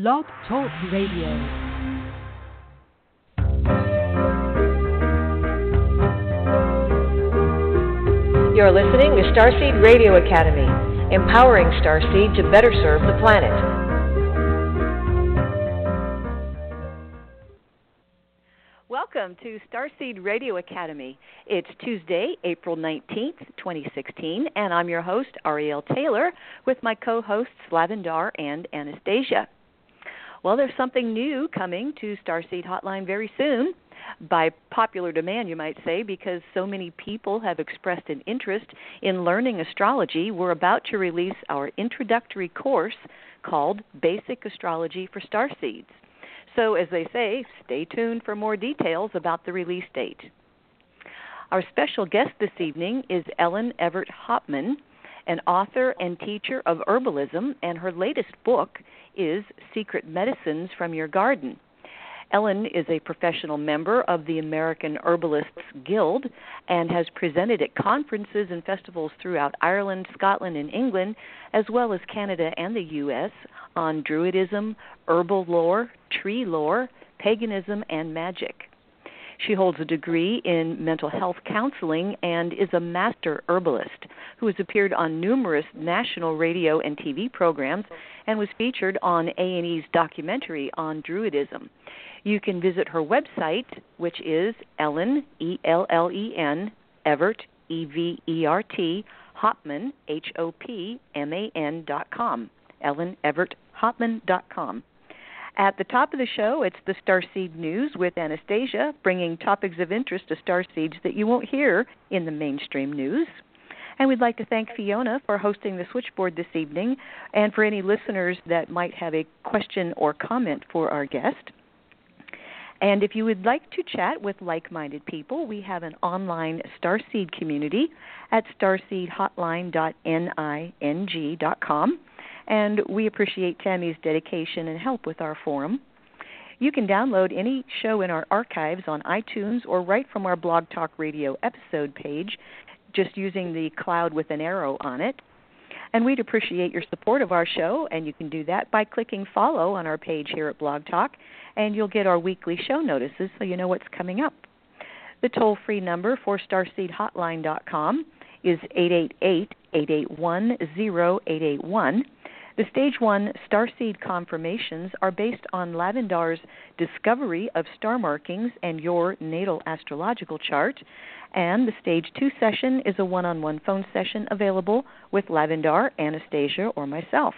Blog Talk Radio. You're listening to Starseed Radio Academy, empowering Starseed to better serve the planet. Welcome to Starseed Radio Academy. It's Tuesday, April 19th, 2016, and I'm your host, Ariel Taylor, with my co hosts, Lavendar and Anastasia. Well, there's something new coming to Starseed Hotline very soon. By popular demand, you might say, because so many people have expressed an interest in learning astrology, we're about to release our introductory course called Basic Astrology for Starseeds. So, as they say, stay tuned for more details about the release date. Our special guest this evening is Ellen Evert Hopman, an author and teacher of herbalism, and her latest book is Secret Medicines from Your Garden. Ellen is a professional member of the American Herbalists Guild and has presented at conferences and festivals throughout Ireland, Scotland, and England, as well as Canada and the U.S., on Druidism, herbal lore, tree lore, paganism, and magic. She holds a degree in mental health counseling and is a master herbalist who has appeared on numerous national radio and TV programs and was featured on A&E's documentary on Druidism. You can visit her website, which is Ellen E L L E N Evert E V E R T Hopman H O P M A N dot com. Ellen Evert Hopman dot com. At the top of the show, it's the Starseed News with Anastasia, bringing topics of interest to starseeds that you won't hear in the mainstream news. And we'd like to thank Fiona for hosting the switchboard this evening, and for any listeners that might have a question or comment for our guest. And if you would like to chat with like minded people, we have an online Starseed community at starseedhotline.ning.com. And we appreciate Tammy's dedication and help with our forum. You can download any show in our archives on iTunes or right from our Blog Talk Radio episode page just using the cloud with an arrow on it. And we'd appreciate your support of our show, and you can do that by clicking follow on our page here at Blog Talk, and you'll get our weekly show notices so you know what's coming up. The toll free number for StarseedHotline.com is 888 881 0881. The Stage 1 Starseed confirmations are based on Lavendar's discovery of star markings and your natal astrological chart. And the Stage 2 session is a one on one phone session available with Lavendar, Anastasia, or myself.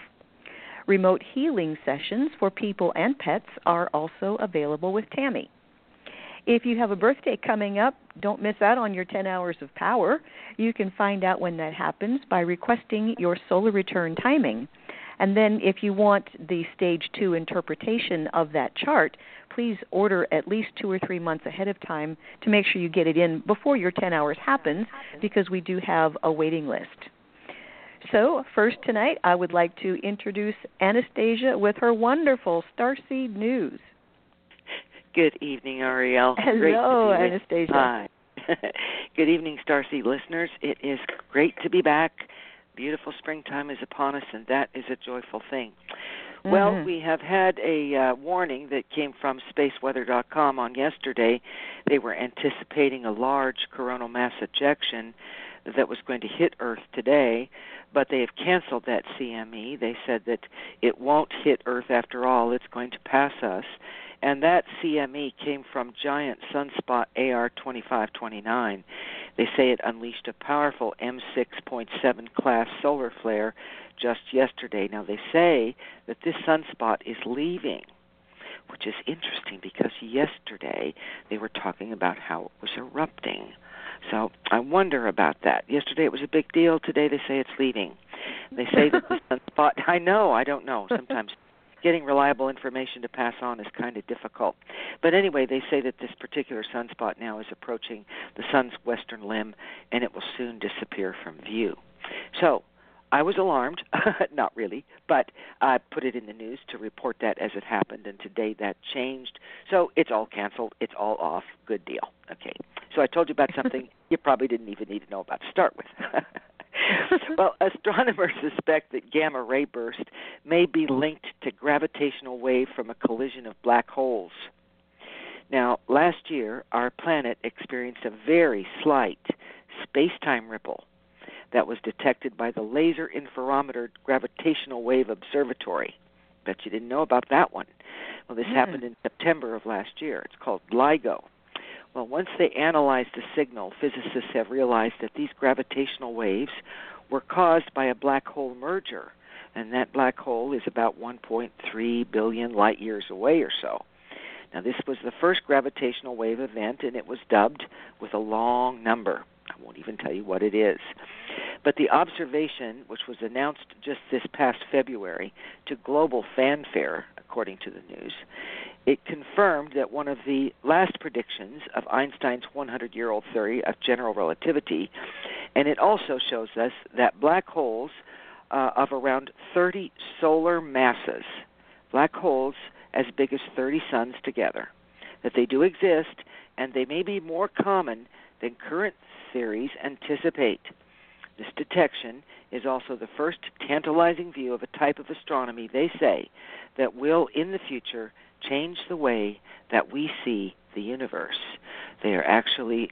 Remote healing sessions for people and pets are also available with Tammy. If you have a birthday coming up, don't miss out on your 10 hours of power. You can find out when that happens by requesting your solar return timing. And then, if you want the stage two interpretation of that chart, please order at least two or three months ahead of time to make sure you get it in before your 10 hours happens because we do have a waiting list. So, first tonight, I would like to introduce Anastasia with her wonderful Starseed News. Good evening, Ariel. Hello, Anastasia. Hi. Good evening, Starseed listeners. It is great to be back beautiful springtime is upon us, and that is a joyful thing. Mm-hmm. Well, we have had a uh, warning that came from spaceweather.com on yesterday. They were anticipating a large coronal mass ejection that was going to hit Earth today, but they have canceled that CME. They said that it won't hit Earth after all, it's going to pass us. And that CME came from giant sunspot AR 2529. They say it unleashed a powerful M6.7 class solar flare just yesterday. Now, they say that this sunspot is leaving, which is interesting because yesterday they were talking about how it was erupting. So I wonder about that. Yesterday it was a big deal. Today they say it's leaving. They say that the sunspot. I know. I don't know. Sometimes getting reliable information to pass on is kind of difficult. But anyway, they say that this particular sunspot now is approaching the sun's western limb and it will soon disappear from view. So, I was alarmed, not really, but I put it in the news to report that as it happened, and today that changed. So it's all canceled, it's all off. Good deal. Okay. So I told you about something you probably didn't even need to know about to start with. well, astronomers suspect that gamma ray burst may be linked to gravitational wave from a collision of black holes. Now, last year, our planet experienced a very slight space time ripple that was detected by the Laser Interferometer Gravitational Wave Observatory. Bet you didn't know about that one. Well, this mm. happened in September of last year. It's called LIGO. Well, once they analyzed the signal, physicists have realized that these gravitational waves were caused by a black hole merger, and that black hole is about 1.3 billion light years away or so. Now, this was the first gravitational wave event, and it was dubbed with a long number. I won't even tell you what it is. But the observation, which was announced just this past February to global fanfare, according to the news, it confirmed that one of the last predictions of Einstein's 100 year old theory of general relativity, and it also shows us that black holes uh, of around 30 solar masses, black holes as big as 30 suns together, that they do exist and they may be more common than current theories anticipate. This detection is also the first tantalizing view of a type of astronomy, they say, that will in the future change the way that we see the universe. They are actually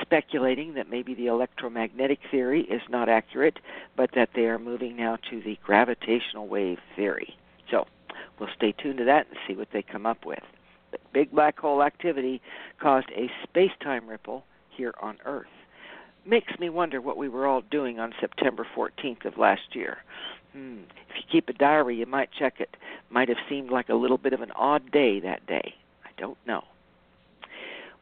speculating that maybe the electromagnetic theory is not accurate, but that they are moving now to the gravitational wave theory. So we'll stay tuned to that and see what they come up with. But big black hole activity caused a space time ripple here on Earth makes me wonder what we were all doing on September 14th of last year. Hmm. If you keep a diary, you might check it. Might have seemed like a little bit of an odd day that day. I don't know.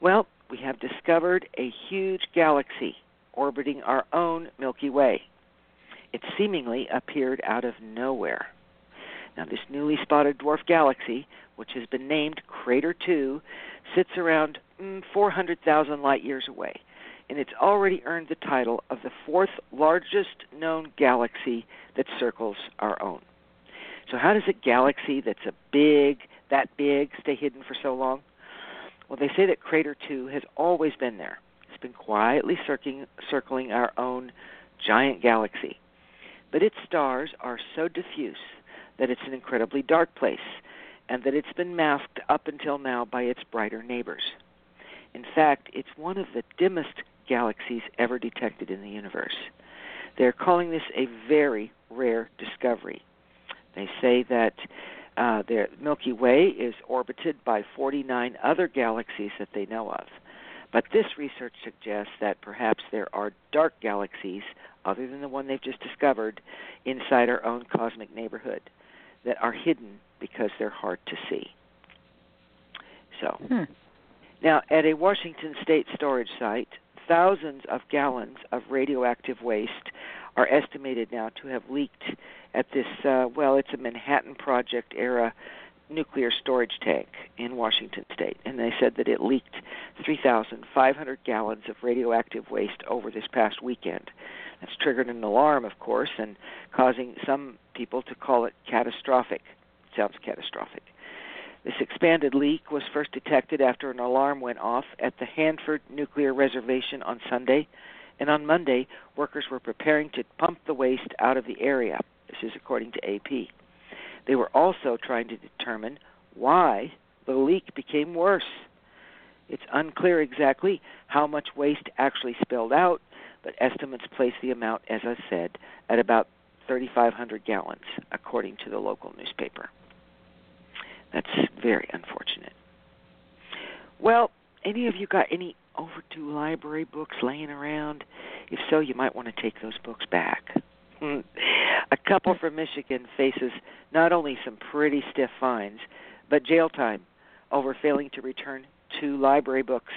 Well, we have discovered a huge galaxy orbiting our own Milky Way. It seemingly appeared out of nowhere. Now, this newly spotted dwarf galaxy, which has been named Crater 2, sits around mm, 400,000 light years away and it's already earned the title of the fourth largest known galaxy that circles our own. So, how does a galaxy that's a big, that big, stay hidden for so long? Well, they say that Crater 2 has always been there. It's been quietly circling, circling our own giant galaxy. But its stars are so diffuse that it's an incredibly dark place, and that it's been masked up until now by its brighter neighbors. In fact, it's one of the dimmest galaxies ever detected in the universe. They're calling this a very rare discovery. They say that uh, the Milky Way is orbited by 49 other galaxies that they know of. But this research suggests that perhaps there are dark galaxies, other than the one they've just discovered, inside our own cosmic neighborhood that are hidden because they're hard to see. So, hmm. now at a Washington State storage site, thousands of gallons of radioactive waste are estimated now to have leaked at this, uh, well, it's a Manhattan Project era nuclear storage tank in Washington state. And they said that it leaked 3,500 gallons of radioactive waste over this past weekend. That's triggered an alarm, of course, and causing some people to call it catastrophic. It sounds catastrophic. This expanded leak was first detected after an alarm went off at the Hanford Nuclear Reservation on Sunday, and on Monday, workers were preparing to pump the waste out of the area. This is according to AP. They were also trying to determine why the leak became worse. It's unclear exactly how much waste actually spilled out, but estimates place the amount, as I said, at about 3,500 gallons, according to the local newspaper. That's very unfortunate. Well, any of you got any overdue library books laying around? If so, you might want to take those books back. Hmm. A couple from Michigan faces not only some pretty stiff fines, but jail time over failing to return two library books,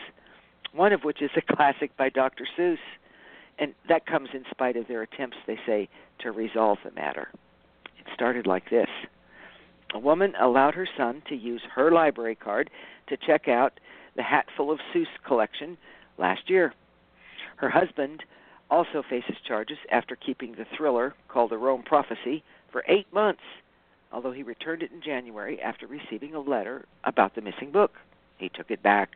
one of which is a classic by Dr. Seuss. And that comes in spite of their attempts, they say, to resolve the matter. It started like this a woman allowed her son to use her library card to check out the Hatful of Seuss collection last year. Her husband also faces charges after keeping the thriller called The Rome Prophecy for eight months, although he returned it in January after receiving a letter about the missing book. He took it back.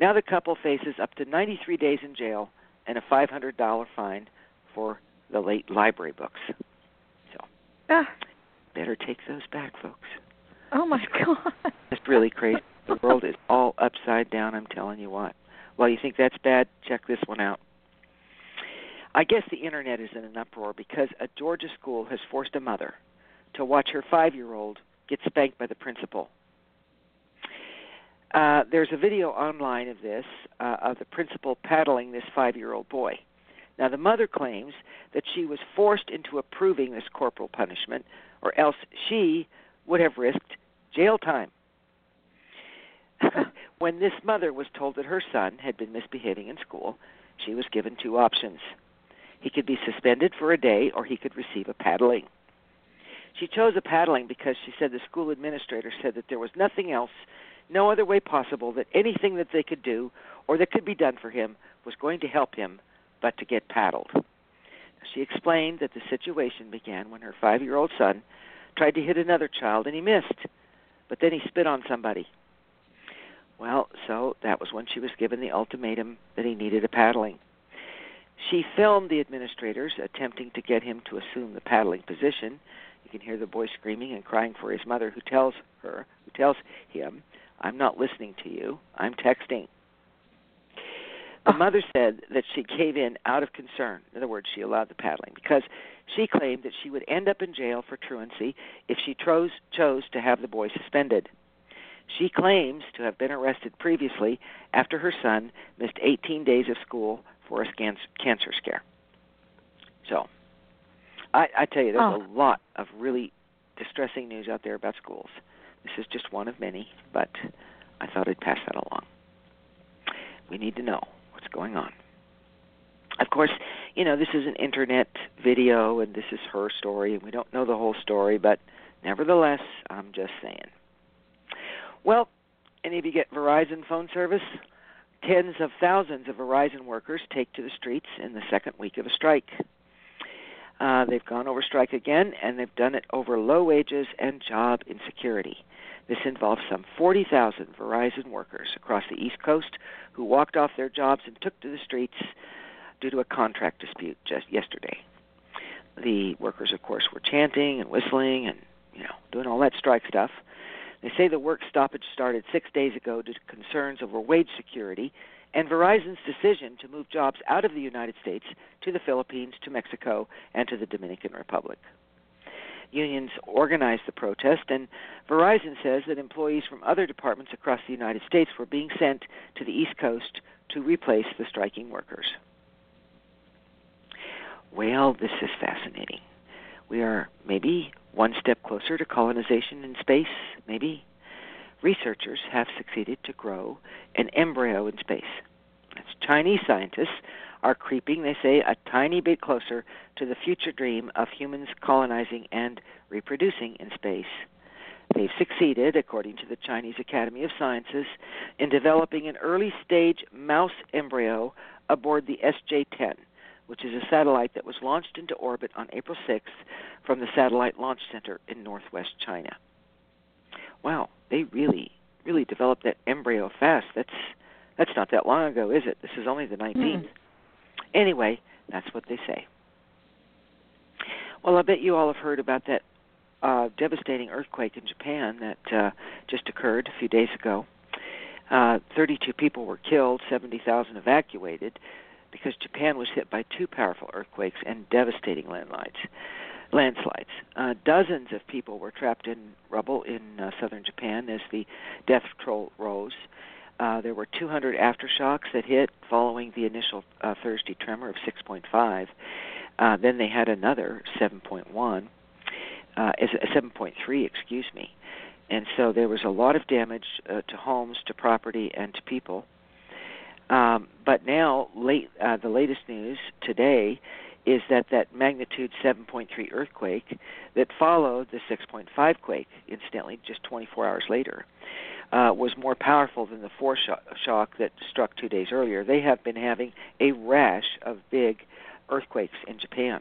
Now the couple faces up to 93 days in jail and a $500 fine for the late library books. So ah. Better take those back, folks. Oh my God! It's really crazy. The world is all upside down. I'm telling you what. Well, you think that's bad? Check this one out. I guess the internet is in an uproar because a Georgia school has forced a mother to watch her five-year-old get spanked by the principal. Uh, there's a video online of this uh, of the principal paddling this five-year-old boy. Now, the mother claims that she was forced into approving this corporal punishment, or else she would have risked jail time. when this mother was told that her son had been misbehaving in school, she was given two options. He could be suspended for a day or he could receive a paddling. She chose a paddling because she said the school administrator said that there was nothing else, no other way possible that anything that they could do or that could be done for him was going to help him but to get paddled. She explained that the situation began when her five year old son tried to hit another child and he missed, but then he spit on somebody. Well, so that was when she was given the ultimatum that he needed a paddling. She filmed the administrators attempting to get him to assume the paddling position. You can hear the boy screaming and crying for his mother, who tells her, who tells him, "I'm not listening to you. I'm texting." The mother said that she gave in out of concern. In other words, she allowed the paddling because she claimed that she would end up in jail for truancy if she chose, chose to have the boy suspended. She claims to have been arrested previously after her son missed 18 days of school for a cancer scare. So, I, I tell you, there's oh. a lot of really distressing news out there about schools. This is just one of many, but I thought I'd pass that along. We need to know going on. Of course, you know, this is an internet video and this is her story, and we don't know the whole story, but nevertheless, I'm just saying. Well, any of you get Verizon phone service? Tens of thousands of Verizon workers take to the streets in the second week of a strike. Uh, they've gone over strike again, and they've done it over low wages and job insecurity. This involves some 40,000 Verizon workers across the East Coast who walked off their jobs and took to the streets due to a contract dispute just yesterday. The workers, of course, were chanting and whistling and you know doing all that strike stuff. They say the work stoppage started six days ago due to concerns over wage security and Verizon's decision to move jobs out of the United States to the Philippines, to Mexico, and to the Dominican Republic. Unions organized the protest, and Verizon says that employees from other departments across the United States were being sent to the East Coast to replace the striking workers. Well, this is fascinating. We are maybe one step closer to colonization in space, maybe. Researchers have succeeded to grow an embryo in space. As Chinese scientists are creeping, they say, a tiny bit closer to the future dream of humans colonizing and reproducing in space. They've succeeded, according to the Chinese Academy of Sciences, in developing an early stage mouse embryo aboard the SJ 10, which is a satellite that was launched into orbit on April 6th from the Satellite Launch Center in northwest China. Wow, they really, really developed that embryo fast. That's that's not that long ago, is it? This is only the 19th. Mm. Anyway, that's what they say. Well, I bet you all have heard about that uh, devastating earthquake in Japan that uh, just occurred a few days ago. Uh, 32 people were killed, 70,000 evacuated because Japan was hit by two powerful earthquakes and devastating landslides. Landslides. Uh, dozens of people were trapped in rubble in uh, southern Japan as the death toll rose. Uh, there were 200 aftershocks that hit following the initial uh, Thursday tremor of 6.5. Uh, then they had another 7.1, uh, 7.3, excuse me. And so there was a lot of damage uh, to homes, to property, and to people. Um, but now, late uh, the latest news today is that that magnitude 7.3 earthquake that followed the 6.5 quake, incidentally, just 24 hours later, uh, was more powerful than the foreshock that struck two days earlier. They have been having a rash of big earthquakes in Japan.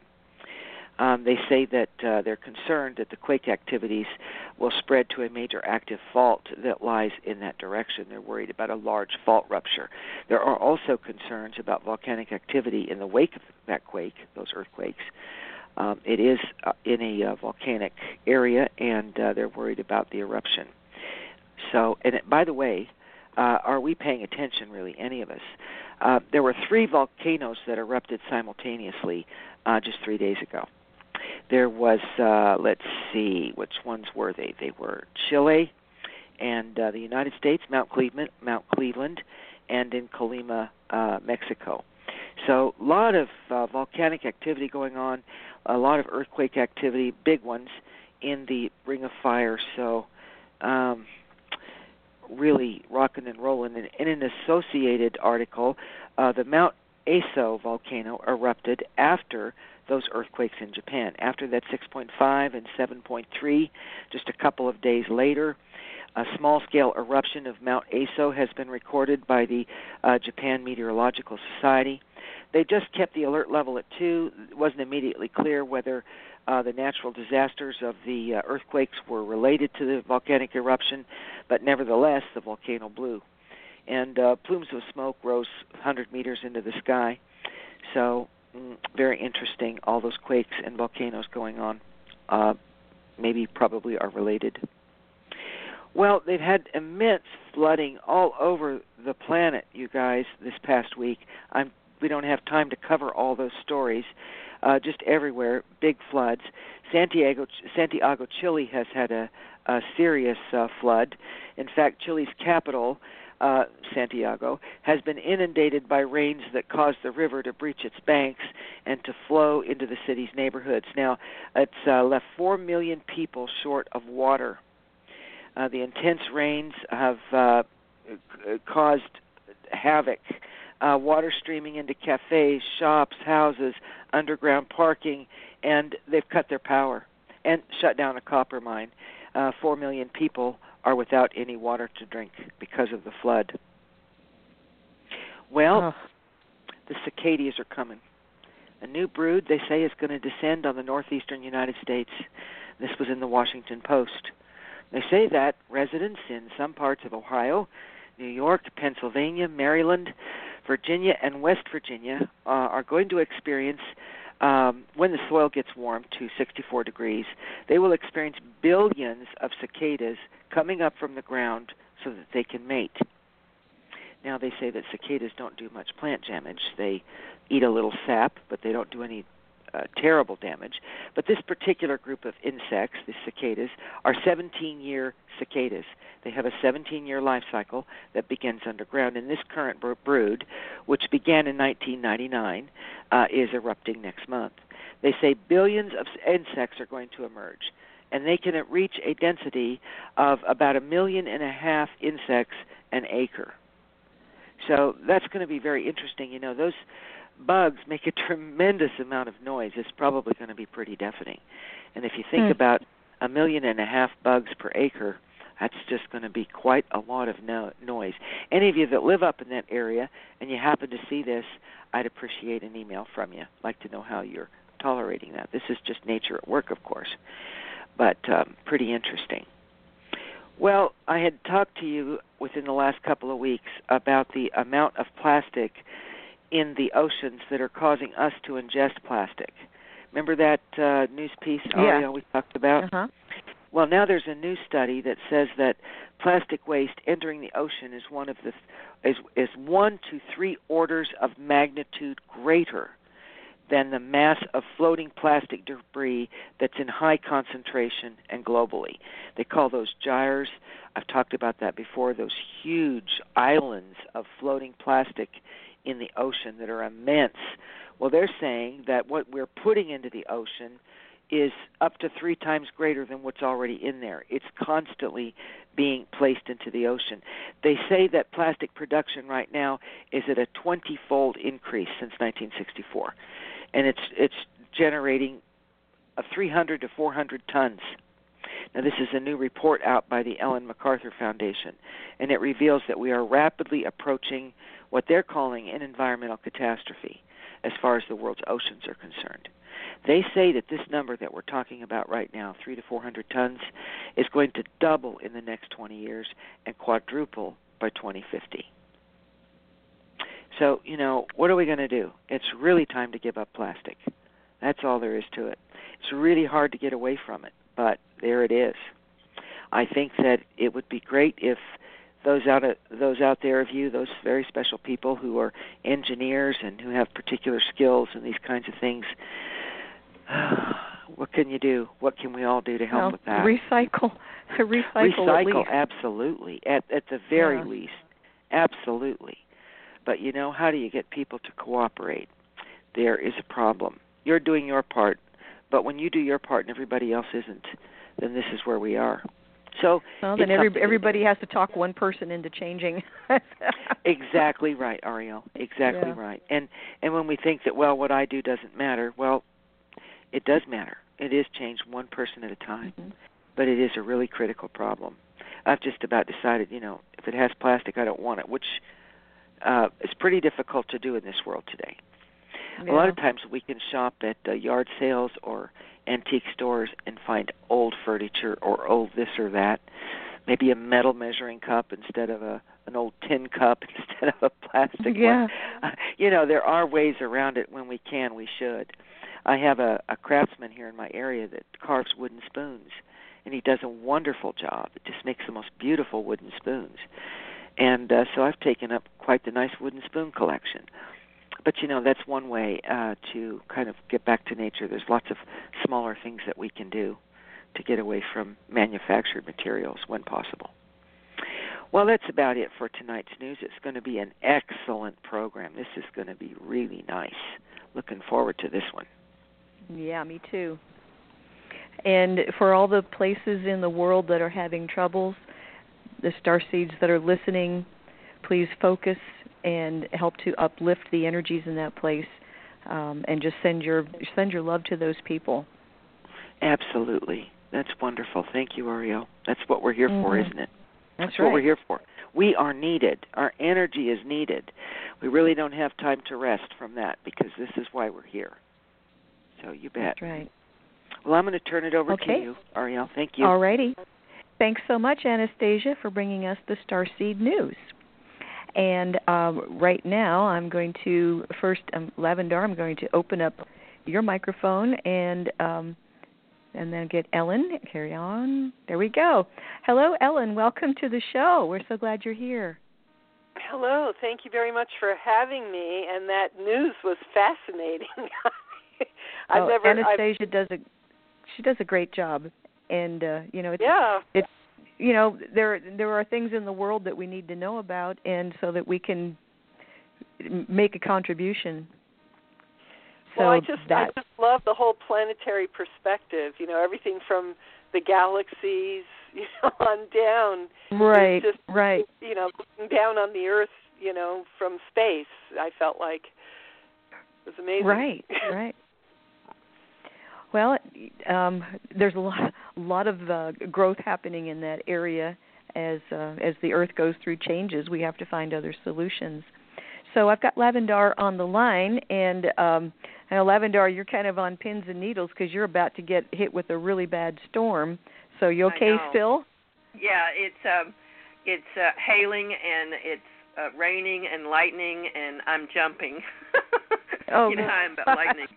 Um, they say that uh, they're concerned that the quake activities will spread to a major active fault that lies in that direction. They're worried about a large fault rupture. There are also concerns about volcanic activity in the wake of that quake, those earthquakes. Um, it is uh, in a uh, volcanic area, and uh, they're worried about the eruption. So, and it, by the way, uh, are we paying attention, really, any of us? Uh, there were three volcanoes that erupted simultaneously uh, just three days ago. There was, uh, let's see, which ones were they? They were Chile and uh, the United States, Mount Cleveland, Mount Cleveland, and in Colima, uh, Mexico. So a lot of uh, volcanic activity going on, a lot of earthquake activity, big ones in the Ring of Fire. So um, really rocking and rolling. And in an associated article, uh, the Mount Aso volcano erupted after those earthquakes in Japan. After that 6.5 and 7.3, just a couple of days later, a small scale eruption of Mount Aso has been recorded by the uh, Japan Meteorological Society. They just kept the alert level at 2. It wasn't immediately clear whether uh, the natural disasters of the uh, earthquakes were related to the volcanic eruption, but nevertheless, the volcano blew. And uh, plumes of smoke rose 100 meters into the sky. So very interesting. All those quakes and volcanoes going on, uh, maybe probably are related. Well, they've had immense flooding all over the planet, you guys, this past week. I'm we don't have time to cover all those stories. Uh, just everywhere, big floods. Santiago, Santiago, Chile has had a, a serious uh, flood. In fact, Chile's capital uh, Santiago, has been inundated by rains that caused the river to breach its banks and to flow into the city's neighborhoods. Now, it's uh, left 4 million people short of water. Uh, the intense rains have uh, caused havoc. Uh, water streaming into cafes, shops, houses, underground parking, and they've cut their power and shut down a copper mine. Uh, Four million people are without any water to drink because of the flood. Well, oh. the cicadas are coming. A new brood, they say, is going to descend on the northeastern United States. This was in the Washington Post. They say that residents in some parts of Ohio, New York, Pennsylvania, Maryland, Virginia, and West Virginia uh, are going to experience um, when the soil gets warm to 64 degrees, they will experience billions of cicadas coming up from the ground so that they can mate. Now, they say that cicadas don't do much plant damage. They eat a little sap, but they don't do any uh, terrible damage. But this particular group of insects, the cicadas, are 17 year cicadas. They have a 17 year life cycle that begins underground. And this current brood, which began in 1999, uh, is erupting next month. They say billions of insects are going to emerge. And they can reach a density of about a million and a half insects an acre. So that's going to be very interesting. You know, those bugs make a tremendous amount of noise. It's probably going to be pretty deafening. And if you think mm. about a million and a half bugs per acre, that's just going to be quite a lot of no- noise. Any of you that live up in that area and you happen to see this, I'd appreciate an email from you. I'd like to know how you're tolerating that. This is just nature at work, of course, but um, pretty interesting. Well, I had talked to you within the last couple of weeks about the amount of plastic in the oceans that are causing us to ingest plastic. Remember that uh, news piece yeah. we talked about? Uh-huh. Well, now there's a new study that says that plastic waste entering the ocean is one of the is is one to three orders of magnitude greater than the mass of floating plastic debris that's in high concentration and globally. They call those gyres. I've talked about that before. Those huge islands of floating plastic in the ocean that are immense. Well, they're saying that what we're putting into the ocean is up to three times greater than what's already in there. It's constantly being placed into the ocean. They say that plastic production right now is at a 20-fold increase since 1964, and it's it's generating a 300 to 400 tons. Now, this is a new report out by the Ellen MacArthur Foundation, and it reveals that we are rapidly approaching what they're calling an environmental catastrophe as far as the world's oceans are concerned. They say that this number that we're talking about right now, 3 to 400 tons, is going to double in the next 20 years and quadruple by 2050. So, you know, what are we going to do? It's really time to give up plastic. That's all there is to it. It's really hard to get away from it, but there it is. I think that it would be great if those out of, those out there of you, those very special people who are engineers and who have particular skills and these kinds of things, what can you do? What can we all do to help well, with that? Recycle, recycle, recycle, absolutely. At at the very yeah. least, absolutely. But you know, how do you get people to cooperate? There is a problem. You're doing your part, but when you do your part and everybody else isn't, then this is where we are. So well, then every, everybody has to talk one person into changing. exactly right, Ariel. Exactly yeah. right. And and when we think that well, what I do doesn't matter, well, it does matter. It is changed one person at a time, mm-hmm. but it is a really critical problem. I've just about decided, you know, if it has plastic, I don't want it, which uh, is pretty difficult to do in this world today. Yeah. A lot of times we can shop at uh, yard sales or antique stores and find old furniture or old this or that. Maybe a metal measuring cup instead of a an old tin cup instead of a plastic yeah. one. Uh, you know, there are ways around it when we can, we should. I have a, a craftsman here in my area that carves wooden spoons, and he does a wonderful job. It just makes the most beautiful wooden spoons. And uh, so I've taken up quite the nice wooden spoon collection but you know that's one way uh, to kind of get back to nature. There's lots of smaller things that we can do to get away from manufactured materials when possible. Well, that's about it for tonight's news. It's going to be an excellent program. This is going to be really nice. Looking forward to this one. Yeah, me too. And for all the places in the world that are having troubles, the star seeds that are listening, please focus and help to uplift the energies in that place um, and just send your send your love to those people. Absolutely. That's wonderful. Thank you, Ariel. That's what we're here mm-hmm. for, isn't it? That's, That's right. what we're here for. We are needed. Our energy is needed. We really don't have time to rest from that because this is why we're here. So you bet. That's right. Well, I'm going to turn it over okay. to you, Ariel. Thank you. All righty. Thanks so much, Anastasia, for bringing us the Starseed News. And um, right now, I'm going to first, um, Lavendar, I'm going to open up your microphone and um, and then get Ellen. Carry on. There we go. Hello, Ellen. Welcome to the show. We're so glad you're here. Hello. Thank you very much for having me. And that news was fascinating. I've oh, never. Anastasia I've, does a she does a great job, and uh, you know it's yeah. it's you know there there are things in the world that we need to know about and so that we can make a contribution. So well i just that, i just love the whole planetary perspective you know everything from the galaxies you know on down right just right. you know down on the earth you know from space i felt like. It was amazing. Right right well, um, there's a lot, a lot of uh, growth happening in that area as uh, as the Earth goes through changes. We have to find other solutions. So I've got Lavendar on the line, and um, now Lavendar, you're kind of on pins and needles because you're about to get hit with a really bad storm. So you okay still? Yeah, it's um, it's uh, hailing and it's uh, raining and lightning, and I'm jumping. oh, you know I'm about lightning.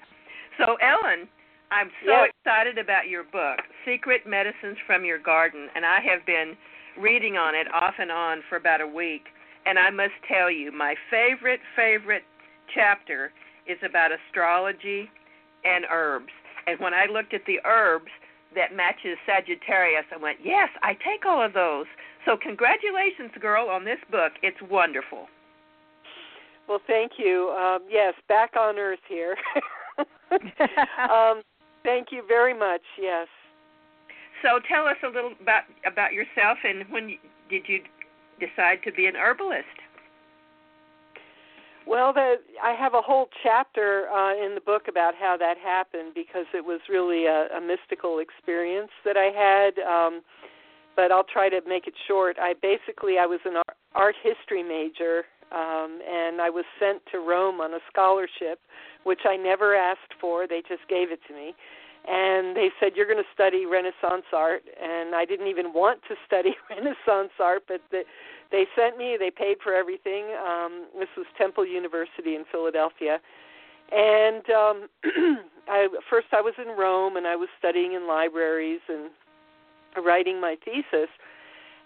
So Ellen, I'm so yes. excited about your book, Secret Medicines from Your Garden, and I have been reading on it off and on for about a week. And I must tell you, my favorite, favorite chapter is about astrology and herbs. And when I looked at the herbs that matches Sagittarius, I went, yes, I take all of those. So congratulations, girl, on this book. It's wonderful. Well, thank you. Um, yes, back on Earth here. um, Thank you very much. Yes. So tell us a little about about yourself and when did you decide to be an herbalist? Well, the, I have a whole chapter uh, in the book about how that happened because it was really a, a mystical experience that I had. Um, but I'll try to make it short. I basically I was an art history major um, and I was sent to Rome on a scholarship, which I never asked for. They just gave it to me, and they said you're going to study Renaissance art, and I didn't even want to study Renaissance art, but the, they sent me. They paid for everything. Um, this was Temple University in Philadelphia, and um, I first I was in Rome and I was studying in libraries and writing my thesis.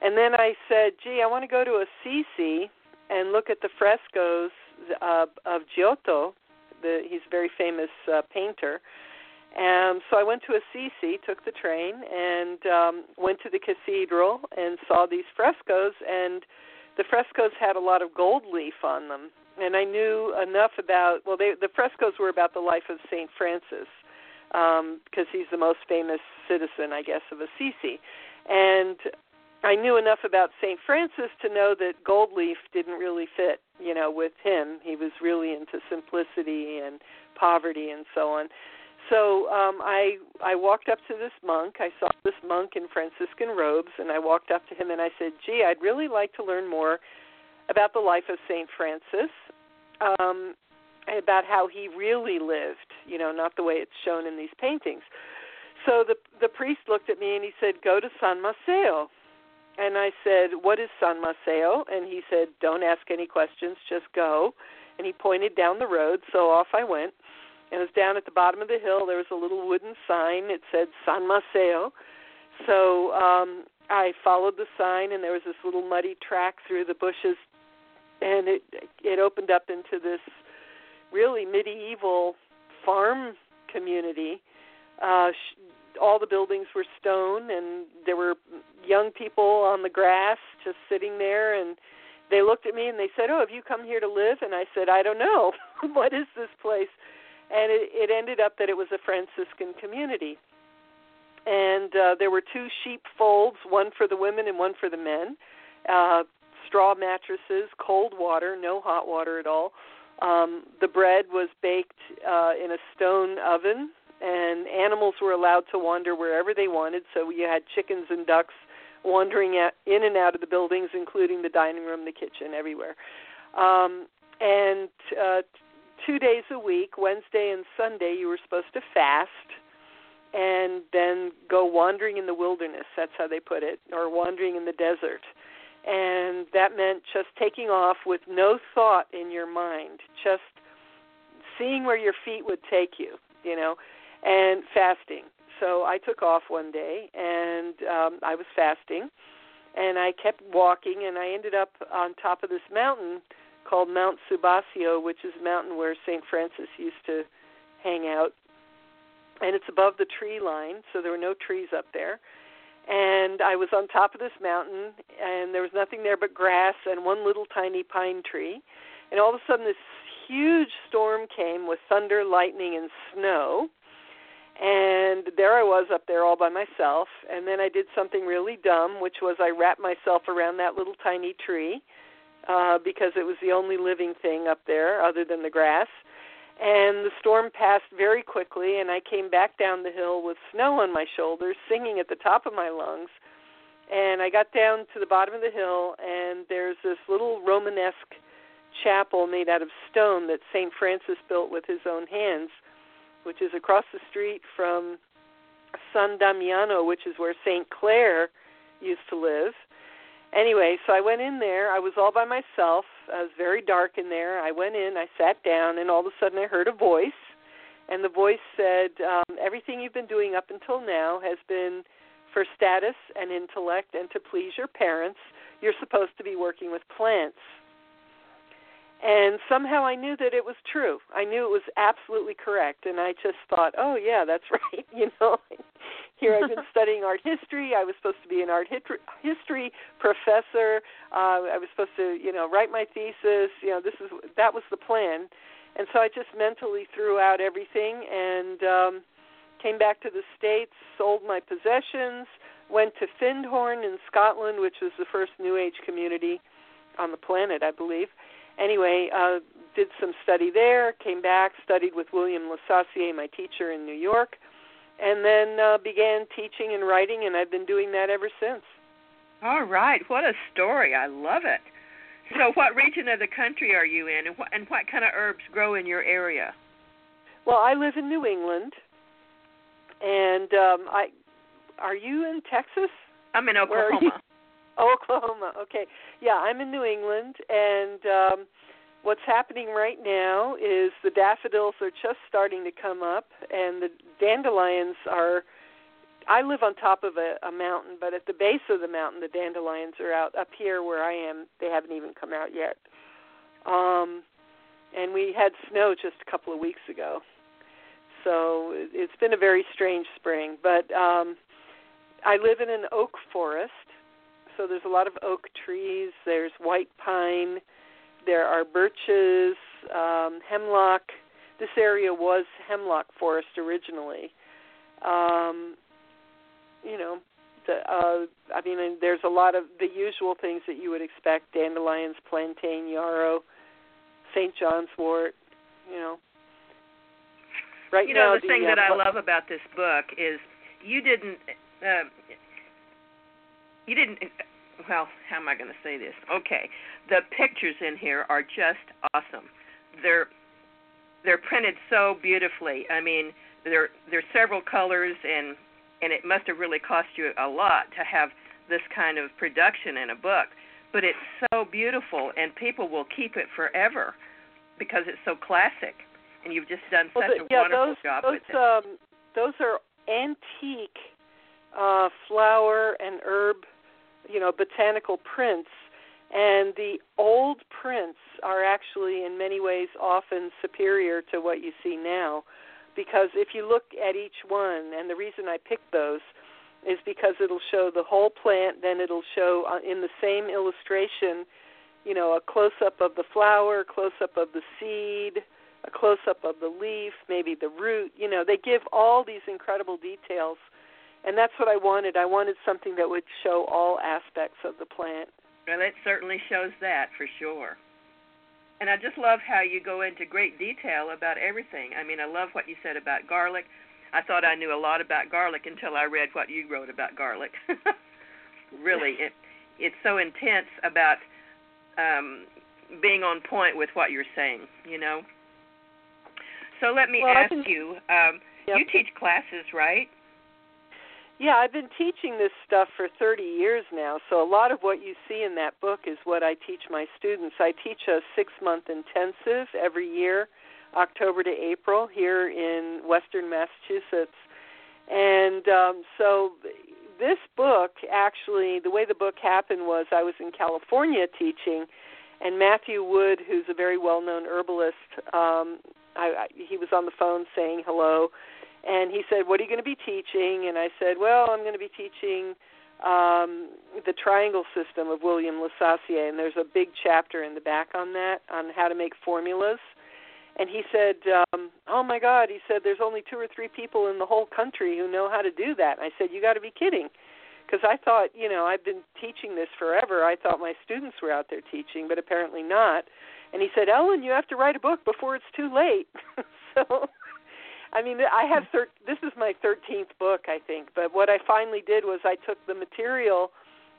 And then I said, "Gee, I want to go to Assisi and look at the frescoes uh, of Giotto. The, he's a very famous uh, painter." And so I went to Assisi, took the train, and um, went to the cathedral and saw these frescoes. And the frescoes had a lot of gold leaf on them, and I knew enough about. Well, they, the frescoes were about the life of Saint Francis, because um, he's the most famous citizen, I guess, of Assisi, and I knew enough about St. Francis to know that gold leaf didn't really fit, you know, with him. He was really into simplicity and poverty and so on. So um I I walked up to this monk. I saw this monk in Franciscan robes and I walked up to him and I said, "Gee, I'd really like to learn more about the life of St. Francis." Um about how he really lived, you know, not the way it's shown in these paintings. So the the priest looked at me and he said, "Go to San Masseo." And I said, "What is San Masseo?" And he said, "Don't ask any questions, just go." And he pointed down the road, so off I went. And it was down at the bottom of the hill. There was a little wooden sign. It said San Masseo. So um I followed the sign, and there was this little muddy track through the bushes, and it it opened up into this really medieval farm community. Uh, all the buildings were stone, and there were young people on the grass just sitting there. And they looked at me and they said, "Oh, have you come here to live?" And I said, "I don't know. what is this place?" And it, it ended up that it was a Franciscan community. And uh, there were two sheep folds, one for the women and one for the men. Uh, straw mattresses, cold water, no hot water at all um, the bread was baked uh, in a stone oven, and animals were allowed to wander wherever they wanted. So you had chickens and ducks wandering in and out of the buildings, including the dining room, the kitchen, everywhere. Um, and uh, two days a week, Wednesday and Sunday, you were supposed to fast and then go wandering in the wilderness. That's how they put it, or wandering in the desert and that meant just taking off with no thought in your mind, just seeing where your feet would take you, you know, and fasting. So I took off one day and um I was fasting and I kept walking and I ended up on top of this mountain called Mount Subasio, which is a mountain where St. Francis used to hang out. And it's above the tree line, so there were no trees up there and I was on top of this mountain, and there was nothing there but grass and one little tiny pine tree. And all of a sudden, this huge storm came with thunder, lightning, and snow. And there I was up there all by myself. And then I did something really dumb, which was I wrapped myself around that little tiny tree uh, because it was the only living thing up there other than the grass. And the storm passed very quickly and i came back down the hill with snow on my shoulders singing at the top of my lungs. And i got down to the bottom of the hill and there's this little romanesque chapel made out of stone that st francis built with his own hands which is across the street from san damiano which is where st clare used to live anyway, so I went in there. I was all by myself. I was very dark in there. I went in, I sat down, and all of a sudden I heard a voice. And the voice said, um, Everything you've been doing up until now has been for status and intellect and to please your parents. You're supposed to be working with plants. And somehow I knew that it was true. I knew it was absolutely correct. And I just thought, oh, yeah, that's right. You know, here I've been studying art history. I was supposed to be an art history professor. Uh, I was supposed to, you know, write my thesis. You know, this is that was the plan. And so I just mentally threw out everything and um, came back to the States, sold my possessions, went to Findhorn in Scotland, which was the first New Age community on the planet, I believe anyway, uh, did some study there, came back, studied with William LeSassier, my teacher in New York, and then uh, began teaching and writing, and I've been doing that ever since. All right, what a story! I love it. So, what region of the country are you in, and what and what kind of herbs grow in your area? Well, I live in New England, and um, I. Are you in Texas? I'm in Oklahoma. Oklahoma. Okay. Yeah, I'm in New England, and um, what's happening right now is the daffodils are just starting to come up, and the dandelions are. I live on top of a, a mountain, but at the base of the mountain, the dandelions are out. Up here where I am, they haven't even come out yet. Um, and we had snow just a couple of weeks ago, so it's been a very strange spring. But um, I live in an oak forest, so there's a lot of oak trees. There's white pine. There are birches, um, hemlock. This area was hemlock forest originally. Um, you know, the, uh, I mean, there's a lot of the usual things that you would expect: dandelions, plantain, yarrow, St. John's wort. You know, right you know now the, thing that uh, I love about this book is you didn't. Uh, you didn't well, how am I going to say this? Okay, the pictures in here are just awesome. They're they're printed so beautifully. I mean, there there's several colors and and it must have really cost you a lot to have this kind of production in a book. But it's so beautiful and people will keep it forever because it's so classic. And you've just done well, such the, a yeah, wonderful those, job those, with it. Um, those are antique uh, flower and herb you know botanical prints and the old prints are actually in many ways often superior to what you see now. Because if you look at each one and the reason I picked those is because it'll show the whole plant then it'll show uh, in the same illustration you know a close up of the flower close up of the seed a close up of the leaf maybe the root. You know they give all these incredible details and that's what I wanted. I wanted something that would show all aspects of the plant. Well, it certainly shows that for sure. And I just love how you go into great detail about everything. I mean, I love what you said about garlic. I thought I knew a lot about garlic until I read what you wrote about garlic. really, it it's so intense about um being on point with what you're saying, you know. So let me well, ask can, you, um yep. you teach classes, right? Yeah, I've been teaching this stuff for 30 years now. So a lot of what you see in that book is what I teach my students. I teach a 6-month intensive every year, October to April here in Western Massachusetts. And um so this book actually the way the book happened was I was in California teaching and Matthew Wood, who's a very well-known herbalist, um I, I he was on the phone saying hello and he said, "What are you going to be teaching?" And I said, "Well, I'm going to be teaching um, the triangle system of William LeSassier, and there's a big chapter in the back on that on how to make formulas." And he said, um, "Oh my God!" He said, "There's only two or three people in the whole country who know how to do that." And I said, "You got to be kidding." Because I thought, you know, I've been teaching this forever. I thought my students were out there teaching, but apparently not. And he said, Ellen, you have to write a book before it's too late. so I mean, I have thir- this is my 13th book, I think. But what I finally did was I took the material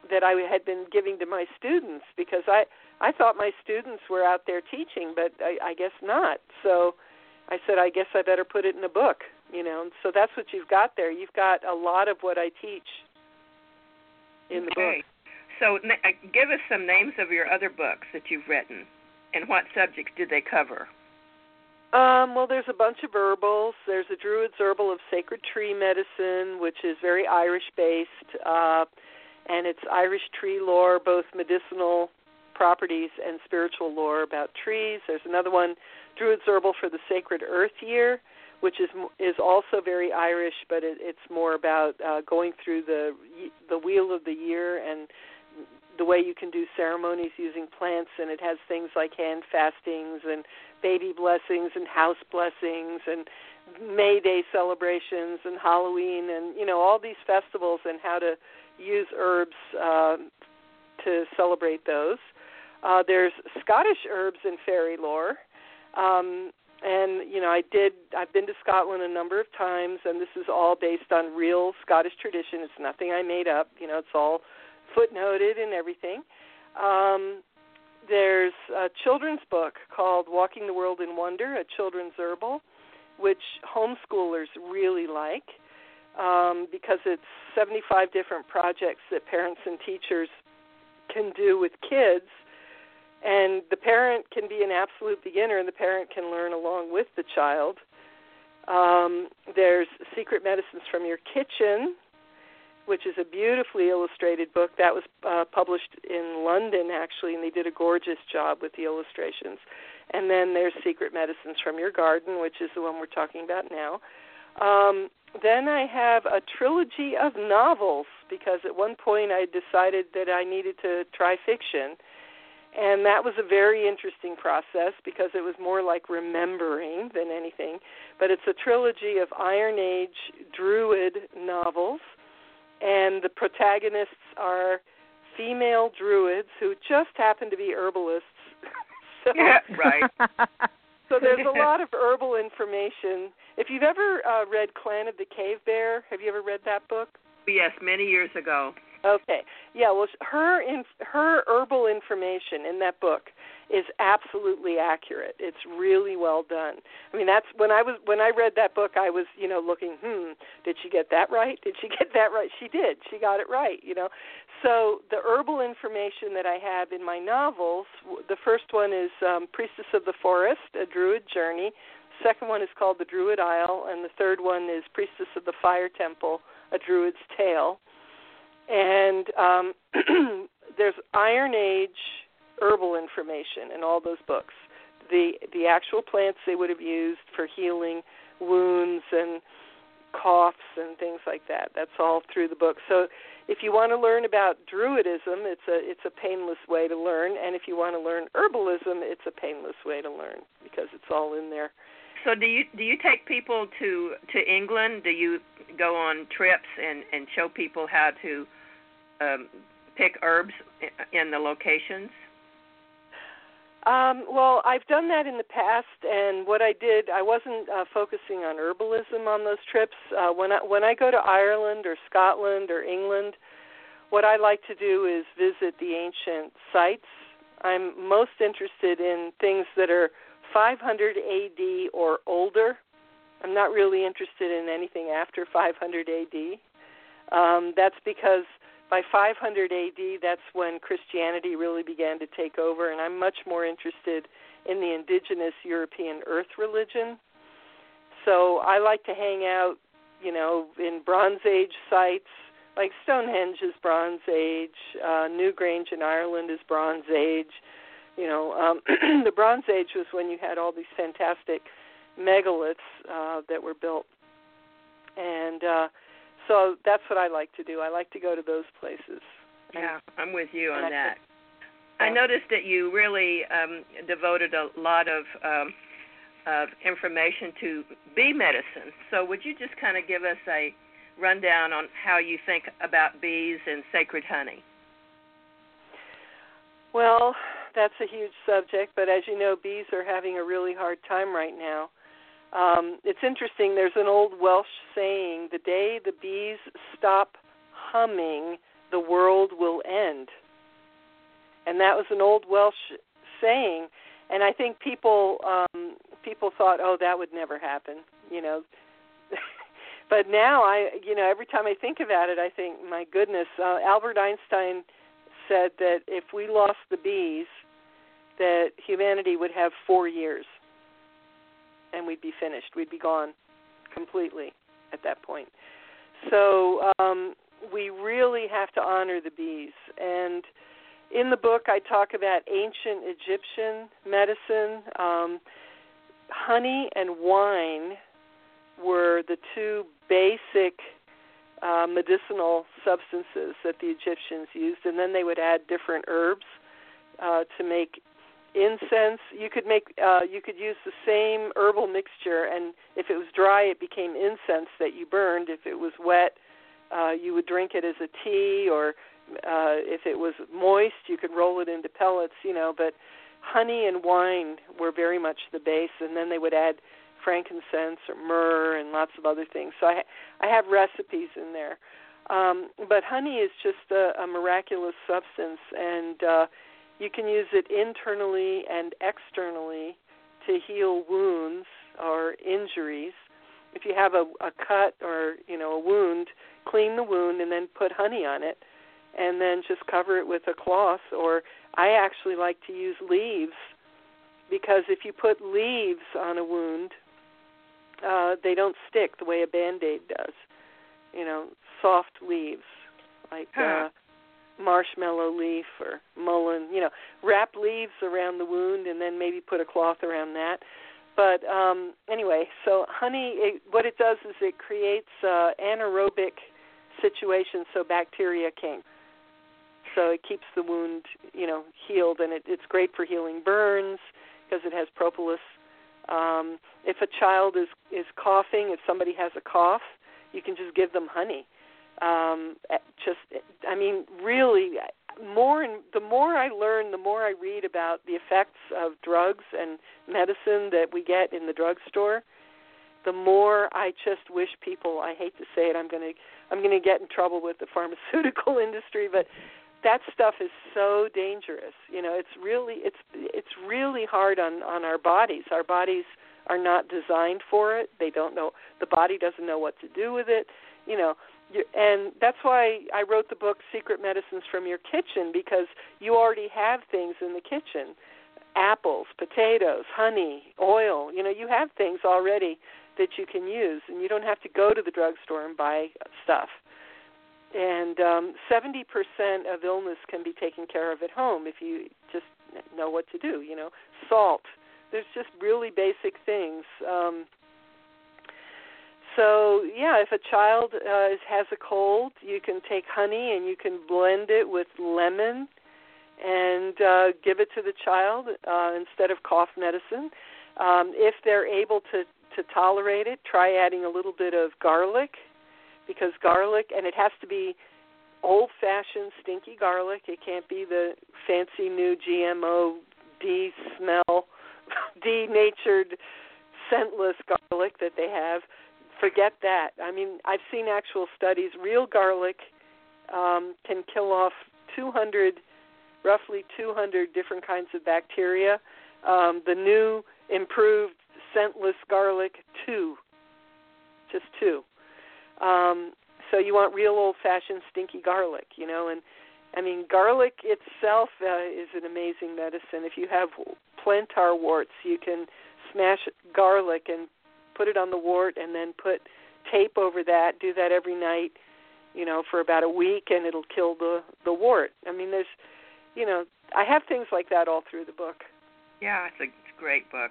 that I had been giving to my students because I I thought my students were out there teaching, but I, I guess not. So I said, I guess I better put it in a book, you know. And so that's what you've got there. You've got a lot of what I teach in the okay. book. So uh, give us some names of your other books that you've written, and what subjects did they cover? Um, well, there's a bunch of herbals. There's a Druid's Herbal of Sacred Tree Medicine, which is very Irish based, uh, and it's Irish tree lore, both medicinal properties and spiritual lore about trees. There's another one, Druid's Herbal for the Sacred Earth Year, which is is also very Irish, but it, it's more about uh, going through the the wheel of the year and the way you can do ceremonies using plants, and it has things like hand fastings and baby blessings and house blessings and May Day celebrations and Halloween and you know all these festivals and how to use herbs uh, to celebrate those. Uh, there's Scottish herbs and fairy lore. Um, and you know, I did. I've been to Scotland a number of times, and this is all based on real Scottish tradition. It's nothing I made up. You know, it's all footnoted and everything. Um, there's a children's book called Walking the World in Wonder, a children's herbal, which homeschoolers really like um, because it's 75 different projects that parents and teachers can do with kids. And the parent can be an absolute beginner, and the parent can learn along with the child. Um, there's Secret Medicines from Your Kitchen, which is a beautifully illustrated book that was uh, published in London actually, and they did a gorgeous job with the illustrations. And then there's Secret Medicines from Your Garden, which is the one we're talking about now. Um, then I have a trilogy of novels because at one point I decided that I needed to try fiction. And that was a very interesting process because it was more like remembering than anything. But it's a trilogy of Iron Age Druid novels and the protagonists are female druids who just happen to be herbalists. so, yeah, right. so there's a lot of herbal information. If you've ever uh, read Clan of the Cave Bear, have you ever read that book? Yes, many years ago. Okay. Yeah, well her in, her herbal information in that book is absolutely accurate. It's really well done. I mean, that's when I was when I read that book, I was, you know, looking, hmm, did she get that right? Did she get that right? She did. She got it right, you know. So, the herbal information that I have in my novels, the first one is um, Priestess of the Forest, a Druid Journey. Second one is called The Druid Isle, and the third one is Priestess of the Fire Temple, a Druid's Tale. And um, there's Iron Age herbal information in all those books. The the actual plants they would have used for healing wounds and coughs and things like that. That's all through the book. So if you want to learn about druidism, it's a it's a painless way to learn, and if you want to learn herbalism, it's a painless way to learn because it's all in there. So do you do you take people to to England? Do you go on trips and and show people how to um, pick herbs in the locations? Um, well, I've done that in the past, and what I did, I wasn't uh, focusing on herbalism on those trips. Uh, when I when I go to Ireland or Scotland or England, what I like to do is visit the ancient sites. I'm most interested in things that are 500 AD or older. I'm not really interested in anything after 500 AD. Um, that's because by 500 AD, that's when Christianity really began to take over, and I'm much more interested in the indigenous European earth religion. So I like to hang out, you know, in Bronze Age sites. Like Stonehenge is Bronze Age, uh, Newgrange in Ireland is Bronze Age. You know, um, the Bronze Age was when you had all these fantastic megaliths uh, that were built, and uh, so that's what I like to do. I like to go to those places. Yeah, I'm with you on that. I noticed that you really um, devoted a lot of um, of information to bee medicine. So would you just kind of give us a rundown on how you think about bees and sacred honey? Well, that's a huge subject, but as you know, bees are having a really hard time right now. Um, it's interesting. There's an old Welsh saying: "The day the bees stop humming, the world will end." And that was an old Welsh saying, and I think people um, people thought, "Oh, that would never happen," you know. but now I, you know, every time I think about it, I think, "My goodness!" Uh, Albert Einstein said that if we lost the bees, that humanity would have four years and we'd be finished. We'd be gone completely at that point. So um, we really have to honor the bees. And in the book, I talk about ancient Egyptian medicine. Um, honey and wine were the two basic uh, medicinal substances that the Egyptians used, and then they would add different herbs uh, to make incense. You could make uh you could use the same herbal mixture and if it was dry it became incense that you burned. If it was wet uh you would drink it as a tea or uh if it was moist you could roll it into pellets you know. But honey and wine were very much the base and then they would add frankincense or myrrh and lots of other things. So i i have recipes in there. Um but honey is just a, a miraculous substance and uh You can use it internally and externally to heal wounds or injuries. If you have a, a cut or you know a wound, clean the wound and then put honey on it, and then just cover it with a cloth. Or I actually like to use leaves because if you put leaves on a wound, uh, they don't stick the way a band aid does. You know, soft leaves like huh. Marshmallow leaf or mullein. You know, wrap leaves around the wound and then maybe put a cloth around that. But um, anyway, so honey, it, what it does is it creates uh, anaerobic situations so bacteria can't. So it keeps the wound, you know, healed, and it, it's great for healing burns because it has propolis. Um, if a child is is coughing, if somebody has a cough, you can just give them honey. Um, eh, just, I mean, really, more and the more I learn, the more I read about the effects of drugs and medicine that we get in the drugstore. The more I just wish people. I hate to say it. I'm gonna I'm gonna get in trouble with the pharmaceutical industry, but that stuff is so dangerous. You know, it's really it's it's really hard on on our bodies. Our bodies are not designed for it. They don't know the body doesn't know what to do with it. You know, and that's why I wrote the book Secret Medicines from Your Kitchen because you already have things in the kitchen. Apples, potatoes, honey, oil, you know, you have things already that you can use and you don't have to go to the drugstore and buy stuff and um, 70% of illness can be taken care of at home if you just know what to do. You know, salt. There's just really basic things. Um, so yeah, if a child uh, has a cold, you can take honey and you can blend it with lemon and uh, give it to the child uh, instead of cough medicine. Um, if they're able to to tolerate it, try adding a little bit of garlic because garlic, and it has to be old fashioned stinky garlic. It can't be the fancy new GMO D smell, denatured, scentless garlic that they have. Forget that. I mean, I've seen actual studies. Real garlic um, can kill off 200, roughly 200 different kinds of bacteria. Um, the new improved scentless garlic, two, just two. Um, so you want real old-fashioned stinky garlic, you know, and I mean garlic itself uh, is an amazing medicine. If you have plantar warts, you can smash garlic and put it on the wart, and then put tape over that. Do that every night, you know, for about a week, and it'll kill the the wart. I mean, there's, you know, I have things like that all through the book. Yeah, it's a, it's a great book.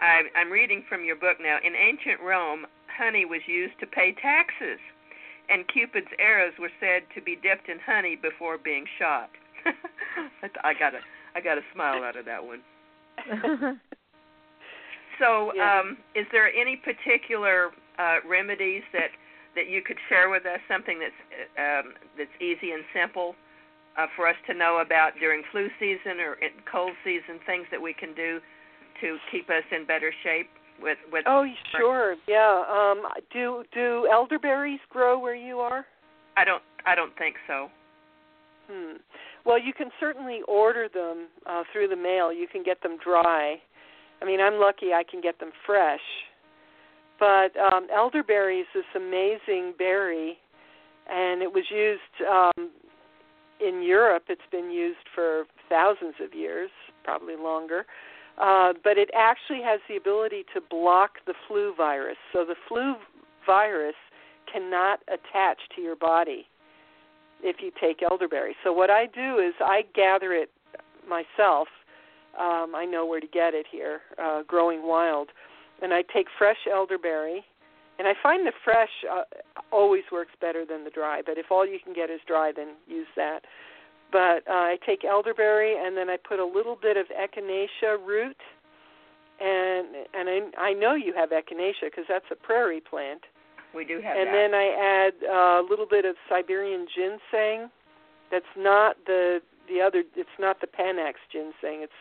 I'm, I'm reading from your book now. In ancient Rome, honey was used to pay taxes, and Cupid's arrows were said to be dipped in honey before being shot. I got a I got a smile out of that one. so, Yeah. um, is there any particular uh, remedies that that you could share with us? Something that's um, that's easy and simple uh, for us to know about during flu season or in cold season. Things that we can do to keep us in better shape with with. Oh, sure. Yeah. Um, do do elderberries grow where you are? I don't I don't think so. Hmm. Well, you can certainly order them uh, through the mail. You can get them dry. I mean, I'm lucky I can get them fresh. But um, elderberry is this amazing berry, and it was used um, in Europe. It's been used for thousands of years, probably longer. Uh, but it actually has the ability to block the flu virus. So the flu virus cannot attach to your body if you take elderberry. So what I do is I gather it myself. Um, I know where to get it here, uh, growing wild, and I take fresh elderberry. And I find the fresh uh, always works better than the dry. But if all you can get is dry, then use that. But uh, I take elderberry and then I put a little bit of echinacea root, and and I, I know you have echinacea because that's a prairie plant. We do have and that. then I add uh, a little bit of Siberian ginseng. That's not the the other. It's not the Panax ginseng. It's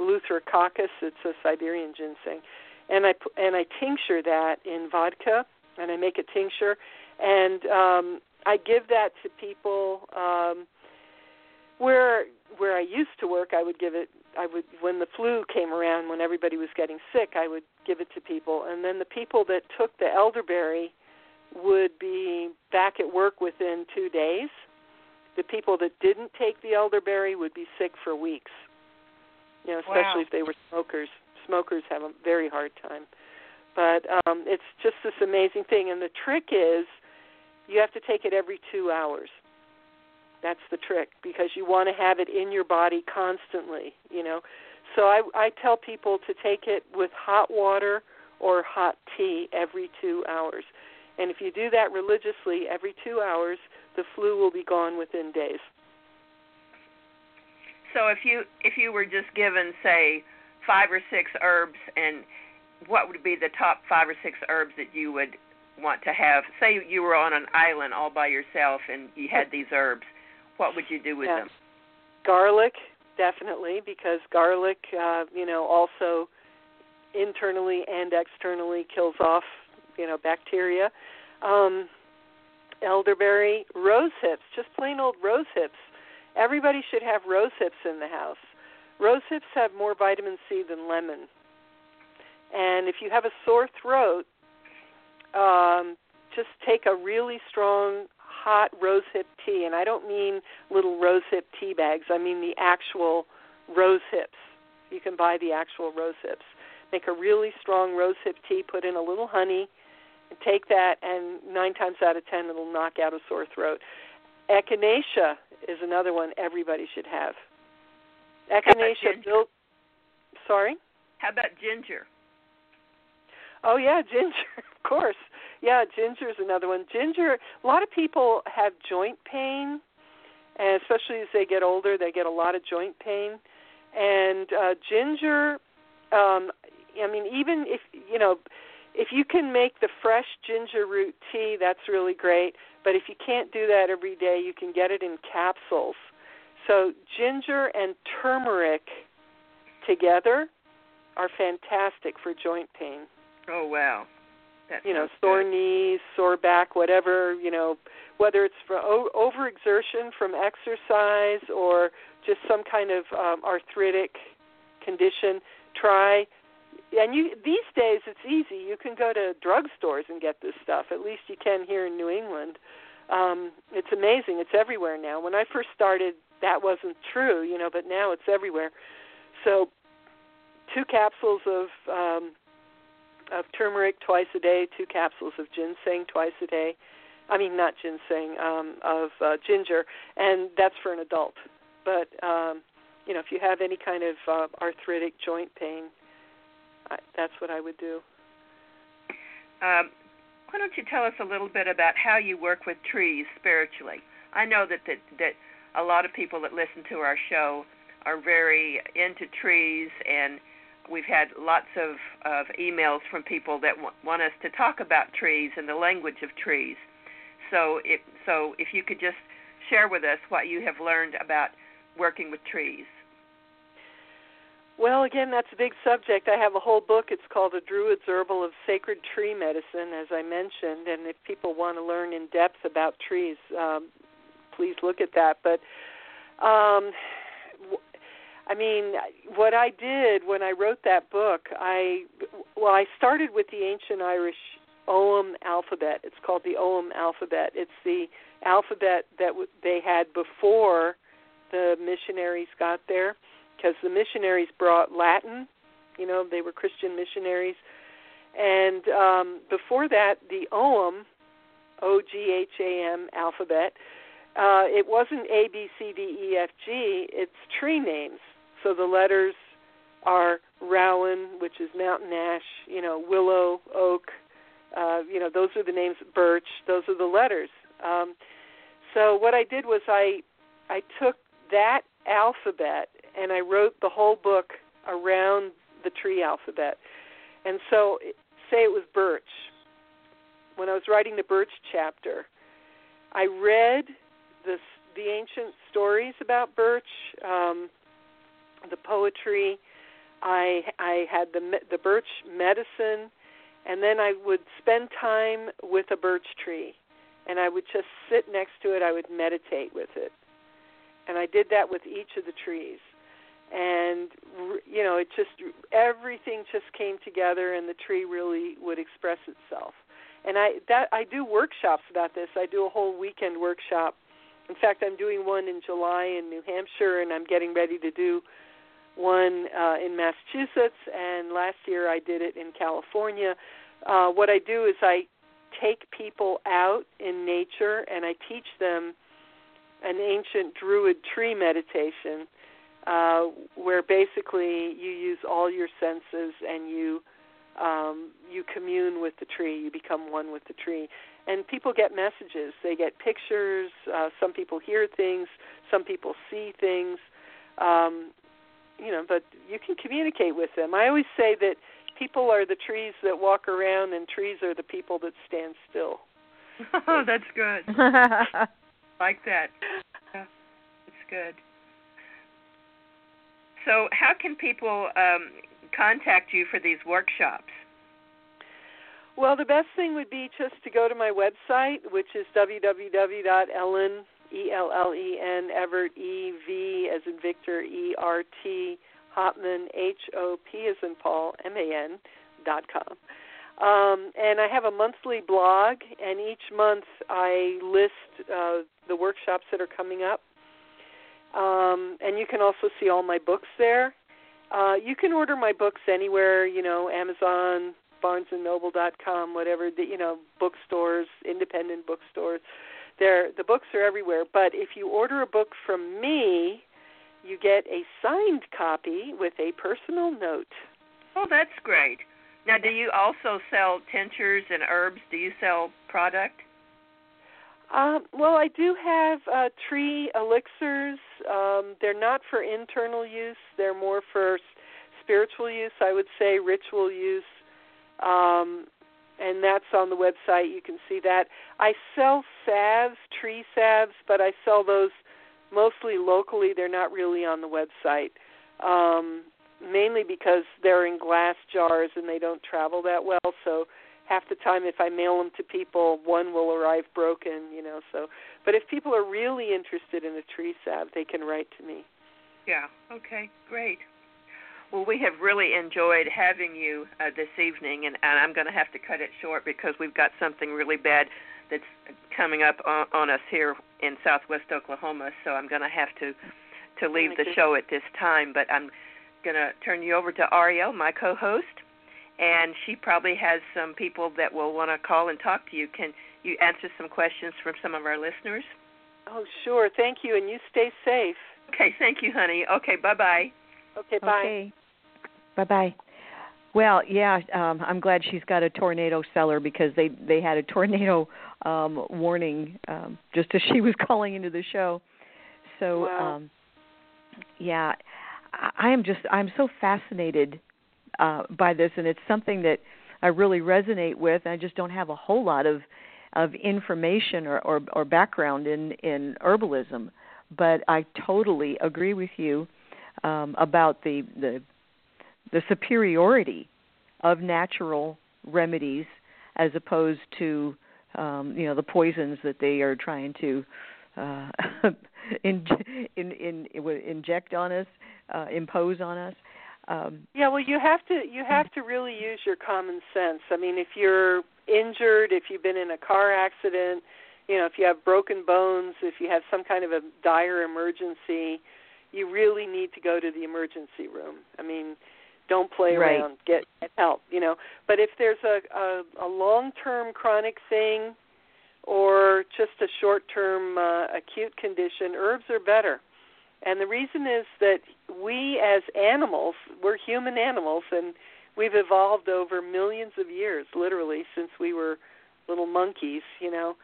Eleutherococcus. It's a Siberian ginseng, and I and I tincture that in vodka, and I make a tincture, and um, I give that to people um, where where I used to work, I would give it. I would when the flu came around, when everybody was getting sick, I would give it to people, and then the people that took the elderberry would be back at work within two days. The people that didn't take the elderberry would be sick for weeks. You know, especially wow. if they were smokers. Smokers have a very hard time. But um, it's just this amazing thing, and the trick is you have to take it every two hours. That's the trick because you want to have it in your body constantly. You know, so I I tell people to take it with hot water or hot tea every two hours. And if you do that religiously every two hours, the flu will be gone within days. So if you if you were just given say five or six herbs and what would be the top five or six herbs that you would want to have? Say you were on an island all by yourself and you had these herbs. What would you do with yeah. them? Garlic, definitely, because garlic, uh, you know, also internally and externally kills off, you know, bacteria. Um, elderberry, rose hips, just plain old rose hips. Everybody should have rose hips in the house. Rose hips have more vitamin C than lemon. And if you have a sore throat, um, just take a really strong hot rose hip tea. And I don't mean little rose hip tea bags, I mean the actual rose hips. You can buy the actual rose hips. Make a really strong rose hip tea, put in a little honey, and take that, and nine times out of ten, it'll knock out a sore throat. Echinacea is another one everybody should have. Echinacea built. Sorry. How about ginger? Oh yeah, ginger, of course. Yeah, ginger is another one. Ginger. A lot of people have joint pain, and especially as they get older, they get a lot of joint pain. And uh, ginger. Um, I mean, even if you know, if you can make the fresh ginger root tea, that's really great. But if you can't do that every day, you can get it in capsules. So ginger and turmeric together are fantastic for joint pain. Oh wow. That you know, sore good. knees, sore back, whatever, you know, whether it's for o- overexertion from exercise or just some kind of um, arthritic condition, try and you these days it's easy. You can go to drugstores and get this stuff. At least you can here in New England. Um, it's amazing. It's everywhere now. When I first started, that wasn't true, you know, but now it's everywhere. So, two capsules of um, of turmeric twice a day, two capsules of ginseng twice a day. I mean, not ginseng, um, of uh, ginger, and that's for an adult. But um, you know, if you have any kind of uh, arthritic joint pain, I, that's what I would do. Um, why don't you tell us a little bit about how you work with trees spiritually? I know that that, that a lot of people that listen to our show are very into trees, and we've had lots of, of emails from people that w- want us to talk about trees and the language of trees. So, if, so if you could just share with us what you have learned about working with trees. Well, again, that's a big subject. I have a whole book. It's called The Druid's Herbal of Sacred Tree Medicine, as I mentioned. And if people want to learn in depth about trees, um, please look at that. But, um, I mean, what I did when I wrote that book, I well, I started with the ancient Irish Ogham alphabet. It's called the Ogham alphabet. It's the alphabet that they had before the missionaries got there because the missionaries brought Latin. You know, they were Christian missionaries. And um, before that, the Ogham, O G H A M alphabet, uh, it wasn't A, B, C, D, E, F, G, it's tree names. So the letters are Rowan, which is mountain ash, you know, willow, oak, uh, you know, those are the names, birch, those are the letters. Um, so what I did was I I took that alphabet and I wrote the whole book around the tree alphabet. And so, say it was birch. When I was writing the birch chapter, I read the the ancient stories about birch, um, the poetry. I I had the the birch medicine, and then I would spend time with a birch tree, and I would just sit next to it. I would meditate with it and I did that with each of the trees. And you know, it just everything just came together, and the tree really would express itself. And I that I do workshops about this. I do a whole weekend workshop. In fact, I'm doing one in July in New Hampshire, and I'm getting ready to do one uh, in Massachusetts. And last year I did it in California. Uh, what I do is I take people out in nature and I teach them an ancient druid tree meditation uh, where basically you use all your senses and you um, you commune with the tree. You become one with the tree, and people get messages. They get pictures. Uh, some people hear things. Some people see things. Um, you know, but you can communicate with them. I always say that people are the trees that walk around, and trees are the people that stand still. Oh, that's good. like that. Yeah, it's good. So, how can people um, contact you for these workshops? Well, the best thing would be just to go to my website, which is www.ellen E L L E N Evert E V as in Victor E R T Hopman H O P as in Paul M A N dot com. Um, and I have a monthly blog, and each month I list uh, the workshops that are coming up. Um, and you can also see all my books there. Uh, you can order my books anywhere, you know, Amazon, BarnesandNoble.com, whatever, the, you know, bookstores, independent bookstores. There, the books are everywhere. But if you order a book from me, you get a signed copy with a personal note. Oh, that's great. Now, do you also sell tinctures and herbs? Do you sell product? Um, well, I do have uh, tree elixirs. Um, they're not for internal use; they're more for spiritual use. I would say ritual use, um, and that's on the website. You can see that. I sell salves, tree salves, but I sell those mostly locally. They're not really on the website, um, mainly because they're in glass jars and they don't travel that well. So half the time if I mail them to people, one will arrive broken, you know. So, but if people are really interested in a tree salve, they can write to me. Yeah. Okay. Great. Well, we have really enjoyed having you uh, this evening, and, and I'm going to have to cut it short because we've got something really bad that's coming up on, on us here in Southwest Oklahoma. So I'm going to have to to leave the show at this time. But I'm going to turn you over to Ariel, my co-host, and she probably has some people that will want to call and talk to you. Can you answer some questions from some of our listeners? Oh, sure. Thank you, and you stay safe. Okay, thank you, honey. Okay, bye bye. Okay, bye. Okay. Bye bye. Well, yeah, um, I'm glad she's got a tornado cellar because they they had a tornado um, warning um, just as she was calling into the show. So, wow. um, yeah, I, I am just I'm so fascinated uh, by this, and it's something that I really resonate with. And I just don't have a whole lot of of information or, or, or background in in herbalism, but I totally agree with you um, about the the the superiority of natural remedies as opposed to um, you know the poisons that they are trying to uh, in, in, in, inject on us, uh, impose on us. Um, yeah, well, you have to you have to really use your common sense. I mean, if you're injured, if you've been in a car accident, you know, if you have broken bones, if you have some kind of a dire emergency, you really need to go to the emergency room. I mean, don't play right. around. Get, get help. You know. But if there's a a, a long-term chronic thing, or just a short-term uh, acute condition, herbs are better. And the reason is that we as animals, we're human animals, and we've evolved over millions of years, literally since we were little monkeys, you know,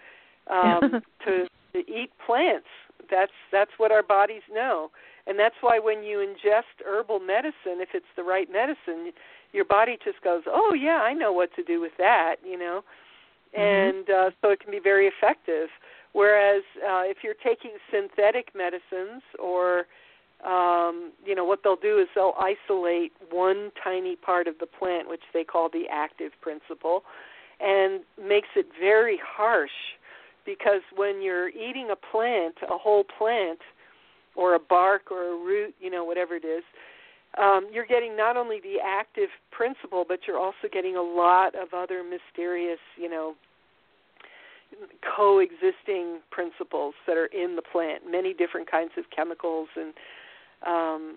um, to, to eat plants. That's that's what our bodies know, and that's why when you ingest herbal medicine, if it's the right medicine, your body just goes, "Oh yeah, I know what to do with that," you know, Mm-hmm. and uh, so it can be very effective. Whereas uh, if you're taking synthetic medicines or um, you know what they'll do is they'll isolate one tiny part of the plant, which they call the active principle, and makes it very harsh. Because when you're eating a plant, a whole plant, or a bark or a root, you know, whatever it is, um, you're getting not only the active principle, but you're also getting a lot of other mysterious, you know, coexisting principles that are in the plant. Many different kinds of chemicals and um,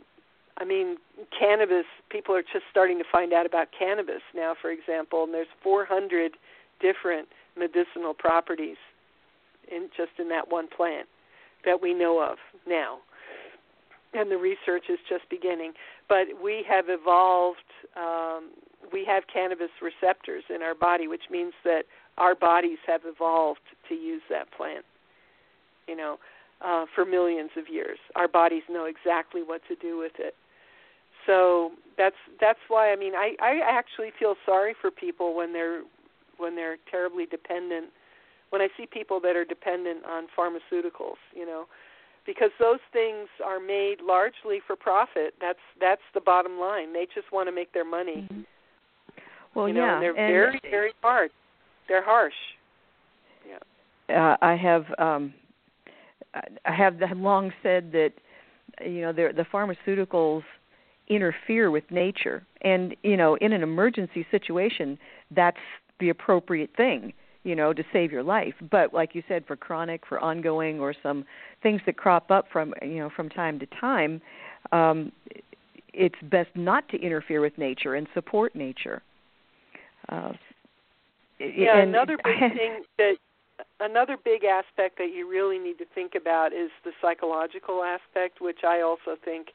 I mean, cannabis. People are just starting to find out about cannabis now, for example, and there's 400 different medicinal properties in just in that one plant that we know of now. And the research is just beginning. But we have evolved, um, we have cannabis receptors in our body, which means that our bodies have evolved to use that plant. You know, uh, for millions of years. Our bodies know exactly what to do with it. So that's that's why I mean I I actually feel sorry for people when they're when they're terribly dependent when I see people that are dependent on pharmaceuticals, you know, because those things are made largely for profit. That's that's the bottom line. They just want to make their money. Mm-hmm. Well, you know, yeah, and they're and very very hard. They're harsh. Yeah. Uh, I have um I have long said that you know the pharmaceuticals interfere with nature and you know in an emergency situation that's the appropriate thing you know to save your life but like you said for chronic for ongoing or some things that crop up from you know from time to time um it's best not to interfere with nature and support nature uh yeah and another big thing that another big aspect that you really need to think about is the psychological aspect, which I also think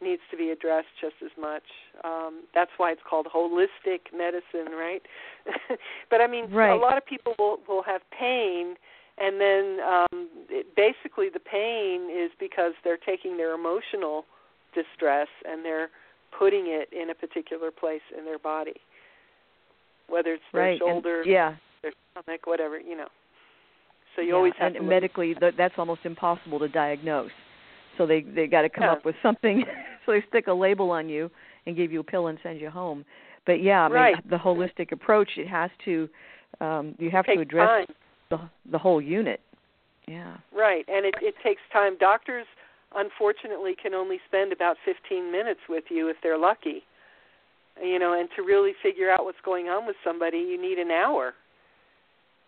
needs to be addressed just as much. Um, that's why it's called holistic medicine, right? but I mean, right. a lot of people will will have pain, and then um, it, basically the pain is because they're taking their emotional distress and they're putting it in a particular place in their body, whether it's their right. shoulder, and, yeah, their stomach, whatever you know. So you yeah. always have and to medically th- that's almost impossible to diagnose. So they they got to come yeah. up with something. so they stick a label on you and give you a pill and send you home. But yeah, I mean right. the holistic approach it has to um you have to address time. the the whole unit. Yeah. Right, and it it takes time. Doctors unfortunately can only spend about 15 minutes with you if they're lucky. You know, and to really figure out what's going on with somebody, you need an hour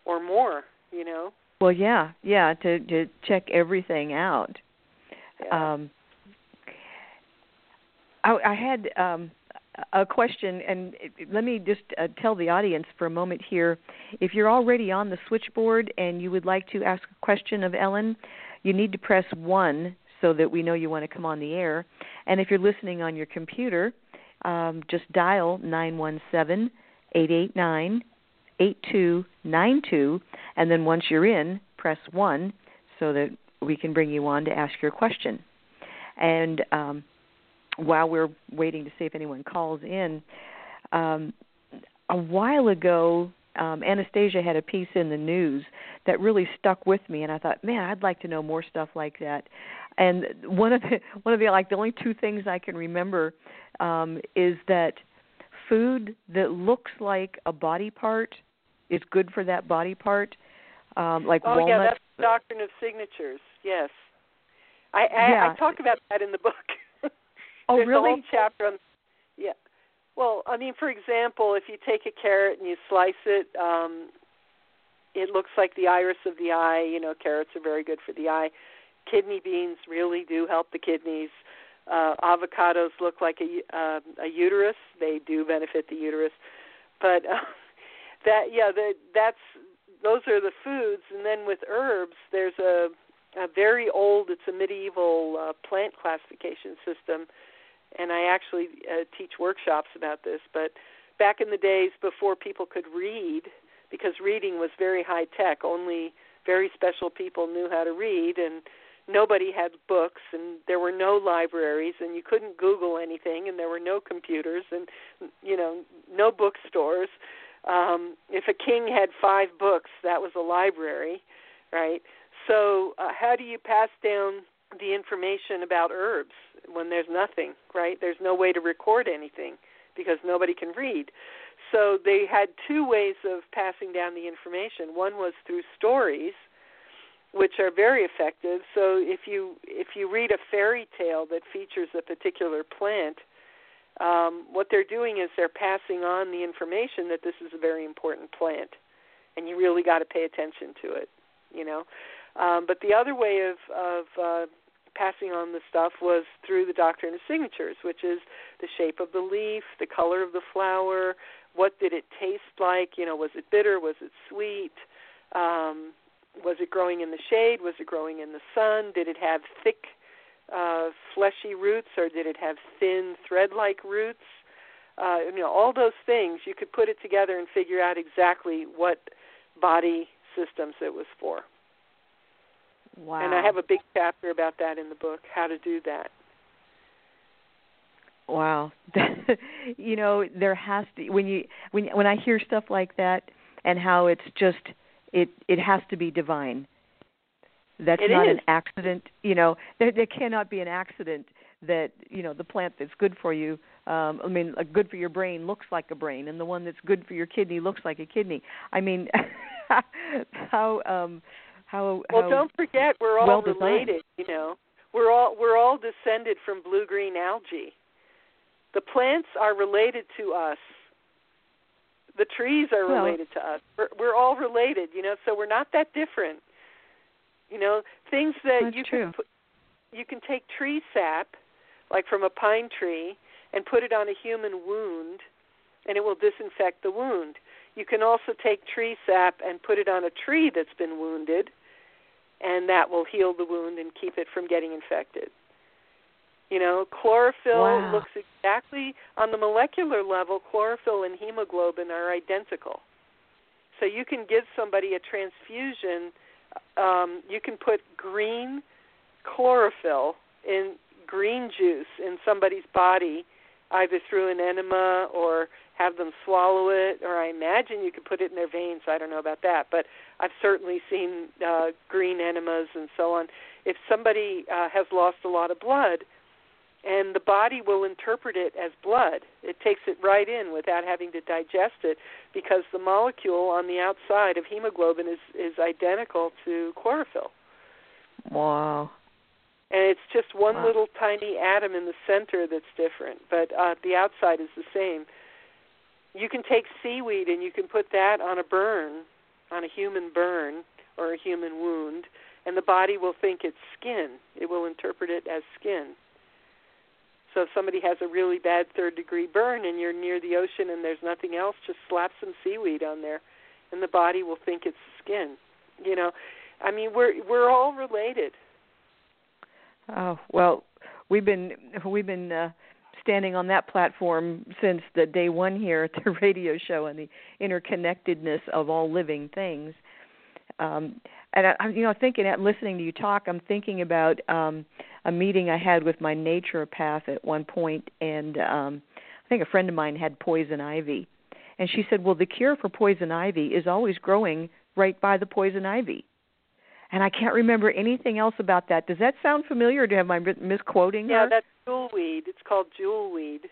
or more, you know. Well, yeah, yeah, to to check everything out. Yeah. Um, I, I had um, a question, and let me just uh, tell the audience for a moment here. If you're already on the switchboard and you would like to ask a question of Ellen, you need to press one so that we know you want to come on the air. And if you're listening on your computer, um, just dial nine one seven eight eight nine 8292 and then once you're in press 1 so that we can bring you on to ask your question. And um, while we're waiting to see if anyone calls in um, a while ago um, Anastasia had a piece in the news that really stuck with me, and I thought, man, I'd like to know more stuff like that. And one of the one of the like the only two things I can remember um, is that food that looks like a body part is good for that body part, um, like oh walnuts. yeah, that's the doctrine of signatures. Yes, I I, Yeah. I talk about that in the book. oh, There's a whole chapter on. Yeah. Well, I mean, for example, if you take a carrot and you slice it, um, it looks like the iris of the eye. You know, carrots are very good for the eye. Kidney beans really do help the kidneys. Uh, avocados look like a uh, a uterus. They do benefit the uterus, but uh, that yeah, the, that's those are the foods. And then with herbs, there's a a very old. It's a medieval uh, plant classification system, and I actually uh, teach workshops about this. But back in the days before people could read, because reading was very high tech, only very special people knew how to read, and nobody had books, and there were no libraries, and you couldn't Google anything, and there were no computers, and you know, no bookstores. Um, if a king had five books, that was a library, right? So, uh, how do you pass down the information about herbs when there's nothing, right? There's no way to record anything because nobody can read. So, they had two ways of passing down the information. One was through stories, which are very effective. So if you if you read a fairy tale that features a particular plant, um, what they're doing is they're passing on the information that this is a very important plant, and you really got to pay attention to it. You know, um, but the other way of of uh, passing on the stuff was through the doctrine of signatures, which is the shape of the leaf, the color of the flower, what did it taste like? You know, was it bitter? Was it sweet? Um, was it growing in the shade? Was it growing in the sun? Did it have thick, uh, fleshy roots, or did it have thin, thread-like roots? Uh, you know, all those things you could put it together and figure out exactly what body systems it was for. Wow. And I have a big chapter about that in the book, how to do that. Wow. you know, there has to when you when when I hear stuff like that and how it's just it it has to be divine. That's it not is. an accident. You know, there there cannot be an accident that you know the plant that's good for you. Um, I mean, uh, good for your brain looks like a brain, and the one that's good for your kidney looks like a kidney. I mean, how um, how well, how don't forget we're all well related. You know, we're all we're all descended from blue green algae. The plants are related to us. The trees are Well- related to us. We're, we're all related. You know, so we're not that different. You know, things that you true. can put, you can take tree sap, like from a pine tree, and put it on a human wound, and it will disinfect the wound. You can also take tree sap and put it on a tree that's been wounded, and that will heal the wound and keep it from getting infected. You know, chlorophyll Wow. looks exactly on the molecular level, chlorophyll and hemoglobin are identical. So you can give somebody a transfusion, um, you can put green chlorophyll in green juice in somebody's body, either through an enema or have them swallow it, or I imagine you could put it in their veins. I don't know about that, but I've certainly seen uh, green enemas and so on. If somebody uh, has lost a lot of blood, and the body will interpret it as blood. It takes it right in without having to digest it because the molecule on the outside of hemoglobin is is identical to chlorophyll. wow. And it's just one Wow. little tiny atom in the center that's different, but uh, the outside is the same. You can take seaweed and you can put that on a burn, on a human burn or a human wound, and the body will think it's skin. It will interpret it as skin. So if somebody has a really bad third degree burn and you're near the ocean and there's nothing else, just slap some seaweed on there and the body will think it's skin. You know, I mean we're we're all related. Oh well, we've been we've been uh, standing on that platform since the day one here at the radio show and the interconnectedness of all living things. Um, and I, I'm, you know, thinking, and listening to you talk, I'm thinking about um, a meeting I had with my naturopath at one point, and um, I think a friend of mine had poison ivy, and she said, "Well, the cure for poison ivy is always growing right by the poison ivy." and I can't remember anything else about that. Does that sound familiar? Or do am I mi- misquoting Yeah, her? that's jewelweed. It's called jewelweed.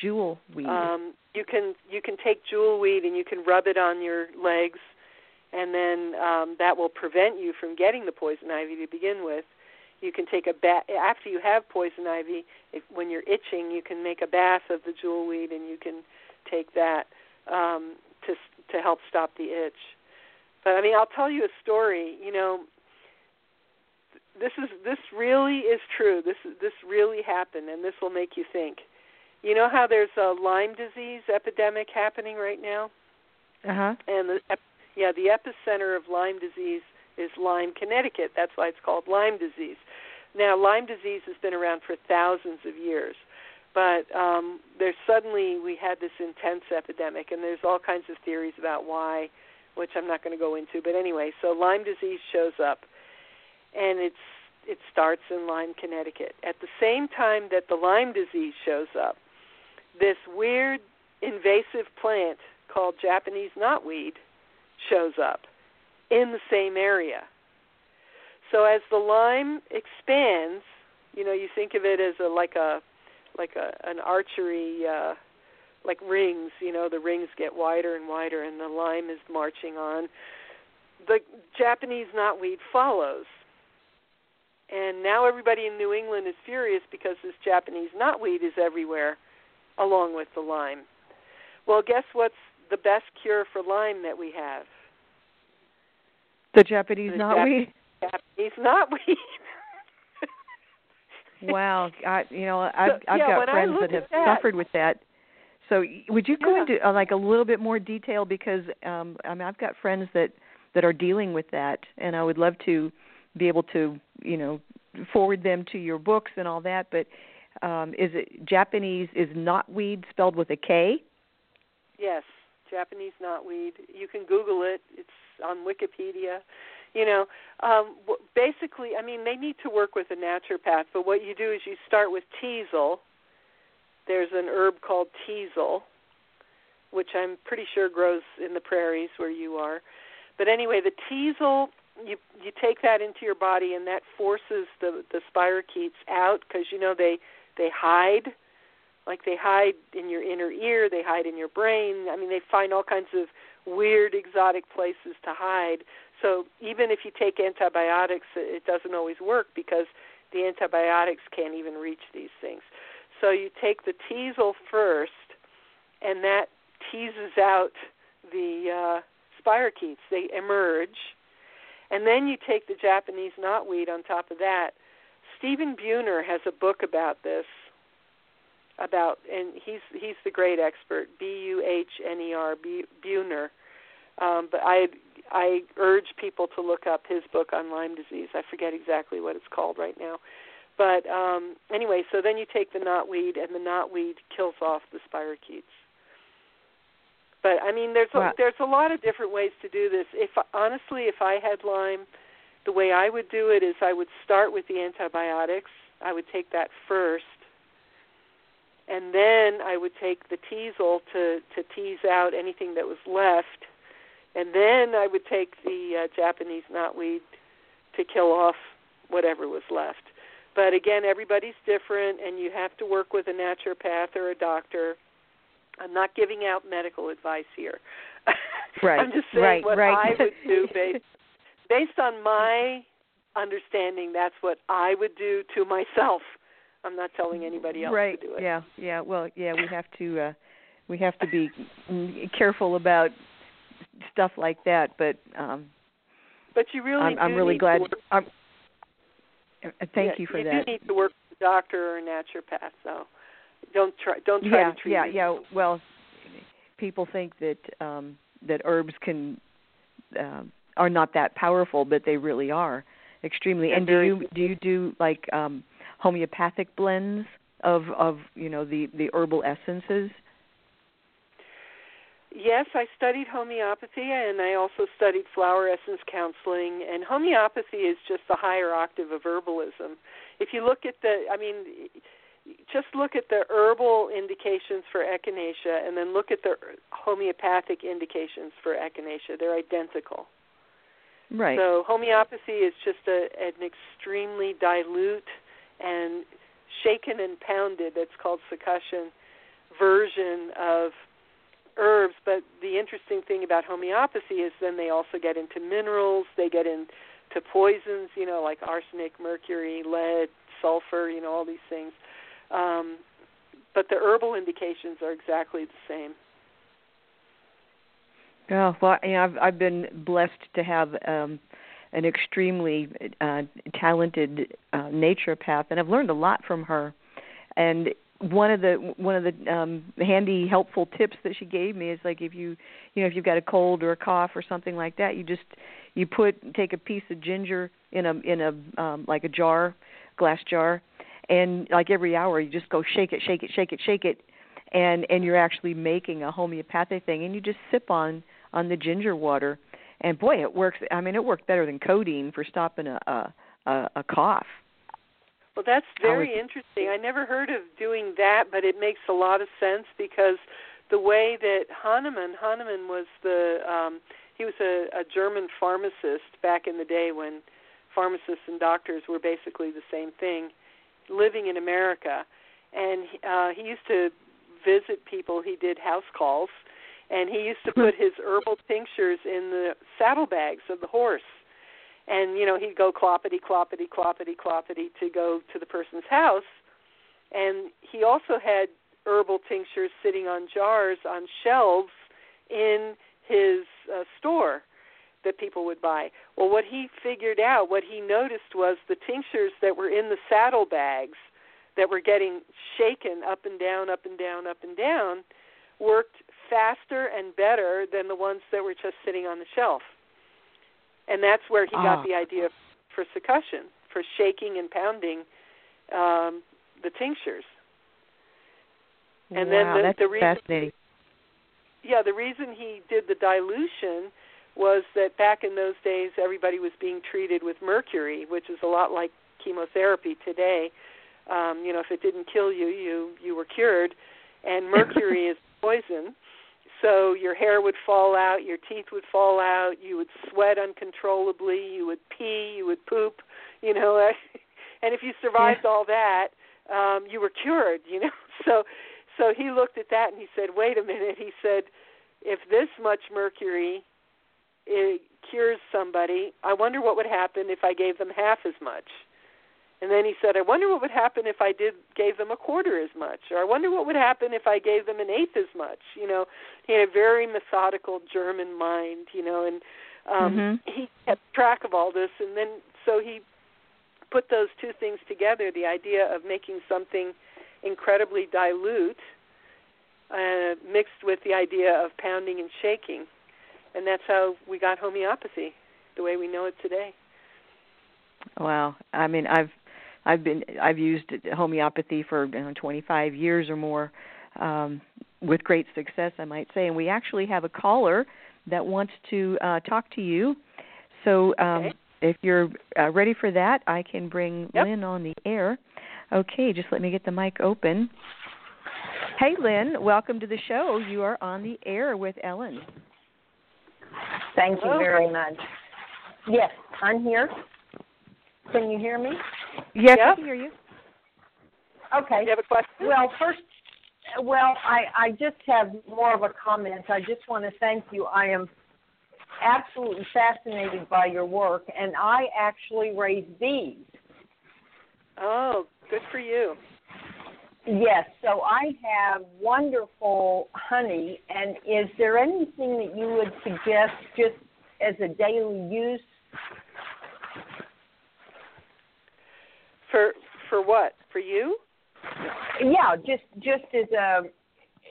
Jewel weed. Um, you can you can take jewelweed and you can rub it on your legs, and then um, that will prevent you from getting the poison ivy to begin with. You can take a bath after you have poison ivy. If, when you're itching, you can make a bath of the jewelweed, and you can take that um, to to help stop the itch. But I mean, I'll tell you a story. You know, this is this really is true. This this really happened, and this will make you think. You know how there's a Lyme disease epidemic happening right now, uh huh. and the yeah, the epicenter of Lyme disease is Lyme, Connecticut. That's why it's called Lyme disease. Now, Lyme disease has been around for thousands of years, but um, there's suddenly we had this intense epidemic, and there's all kinds of theories about why, which I'm not going to go into. But anyway, so Lyme disease shows up, and it's it starts in Lyme, Connecticut. At the same time that the Lyme disease shows up, this weird invasive plant called Japanese knotweed shows up in the same area. So as the Lyme expands, you know, you think of it as a like a like a an archery uh like rings, you know, the rings get wider and wider and the Lyme is marching on. the Japanese knotweed follows. And now everybody in New England is furious because this Japanese knotweed is everywhere, along with the Lyme. Well, guess what's the best cure for Lyme that we have? The Japanese the knotweed. Jap- Japanese knotweed. wow, I, you know, I've So, I've yeah, got friends that have that- suffered with that. So, would you go Yeah. into uh, like a little bit more detail because um I mean I've got friends that that are dealing with that, and I would love to be able to you know forward them to your books and all that. But um is it Japanese? Is knotweed spelled with a K? Yes, Japanese knotweed. You can Google it. It's on Wikipedia. You know, um, basically, I mean, they need to work with a naturopath. But what you do is you start with teasel. There's an herb called teasel, which I'm pretty sure grows in the prairies where you are. But anyway, the teasel you you take that into your body, and that forces the the spirochetes out because you know they they hide like they hide in your inner ear, they hide in your brain. I mean, they find all kinds of weird, exotic places to hide. So even if you take antibiotics, it doesn't always work because the antibiotics can't even reach these things. So you take the teasel first, and that teases out the uh, spirochetes. They emerge, and then you take the Japanese knotweed on top of that. Stephen Buhner has a book about this about and he's he's the great expert B U H N E R Buhner. Um, but I I urge people to look up his book on Lyme disease. I forget exactly what it's called right now. But um, anyway, so then you take the knotweed, and the knotweed kills off the spirochetes. But I mean, there's a, there's a lot of different ways to do this. If honestly, if I had Lyme, the way I would do it is I would start with the antibiotics. I would take that first, and then I would take the teasel to to tease out anything that was left, and then I would take the uh, Japanese knotweed to kill off whatever was left. But again, everybody's different, and you have to work with a naturopath or a doctor. I'm not giving out medical advice here. Right, I'm just saying right, what right. I would do based based on my understanding. That's what I would do to myself. I'm not telling anybody else right. to do it. Yeah, yeah. Well, yeah, we have to uh we have to be careful about stuff like that, but um But you really I'm, I'm really need glad To work, I'm uh, thank yeah, you for you that. do need to work with a doctor or a naturopath. So don't try don't try yeah, to treat yeah, it. yeah. Well, people think that um that herbs can um are not that powerful, but they really are extremely. They're and do you do you do like um homeopathic blends of of you know the the herbal essences? Yes, I studied homeopathy and I also studied flower essence counseling. And homeopathy is just the higher octave of herbalism. If you look at the, I mean, just look at the herbal indications for echinacea and then look at the homeopathic indications for echinacea. They're identical. Right. So homeopathy is just a, an extremely dilute and shaken and pounded, that's called succussion, version of herbs. But the interesting thing about homeopathy is then they also get into minerals, they get into poisons, you know, like arsenic, mercury, lead, sulfur, you know, all these things. Um, but the herbal indications are exactly the same. Oh well, know, I've I've been blessed to have um an extremely uh talented uh naturopath and I've learned a lot from her. And one of the one of the um handy helpful tips that she gave me is like if you you know if you've got a cold or a cough or something like that, you just you put take a piece of ginger in a in a um like a jar, glass jar, and like every hour you just go shake it, shake it, shake it, shake it and and you're actually making a homeopathic thing and you just sip on on the ginger water. And boy it works i mean it worked better than codeine for stopping a a a, a cough. Well, that's very was- interesting. I never heard of doing that, but it makes a lot of sense because the way that Hahnemann Hahnemann was the um, he was a, a German pharmacist back in the day when pharmacists and doctors were basically the same thing, living in America, and uh, he used to visit people. He did house calls, and he used to put his herbal tinctures in the saddlebags of the horse. And you know he'd go cloppity cloppity cloppity cloppity to go to the person's house, and he also had herbal tinctures sitting on jars on shelves in his uh, store that people would buy. Well, what he figured out, what he noticed was the tinctures that were in the saddlebags that were getting shaken up and down, up and down, up and down, worked faster and better than the ones that were just sitting on the shelf. And that's where he got Ah. the idea for succussion, for shaking and pounding um, the tinctures. And then wow, the- that's the reason- fascinating. Yeah, the reason he did the dilution was that back in those days everybody was being treated with mercury, which is a lot like chemotherapy today. Um, you know, if it didn't kill you, you you were cured. And mercury is poison. So your hair would fall out, your teeth would fall out, you would sweat uncontrollably, you would pee, you would poop, you know. and if you survived all that, um, you were cured, you know. So so he looked at that and he said, "Wait a minute." He said, "If this much mercury it cures somebody, I wonder what would happen if I gave them half as much." And then he said, "I wonder what would happen if I did gave them a quarter as much, or I wonder what would happen if I gave them an eighth as much." You know, he had a very methodical German mind, you know, and um Mhm. he kept track of all this and then so he put those two things together, the idea of making something incredibly dilute uh, mixed with the idea of pounding and shaking. And that's how we got homeopathy, the way we know it today. Wow. I mean, I've I've been I've used homeopathy for you know, 25 years or more um with great success, I might say. And we actually have a caller that wants to uh talk to you. So, um Okay. if you're uh, ready for that, I can bring Yep. Lynn on the air. Okay, just let me get the mic open. Hey Lynn, welcome to the show. You are on the air with Ellen. Thank you very much. Yes, I'm here. Can you hear me? Yes, I can hear you. Okay. You have a question? Well, first, well, I I just have more of a comment. I just want to thank you. I am absolutely fascinated by your work, and I actually raise bees. Oh, good for you. Yes, so I have wonderful honey. And is there anything that you would suggest just as a daily use? For for what? For you? yeah just just as a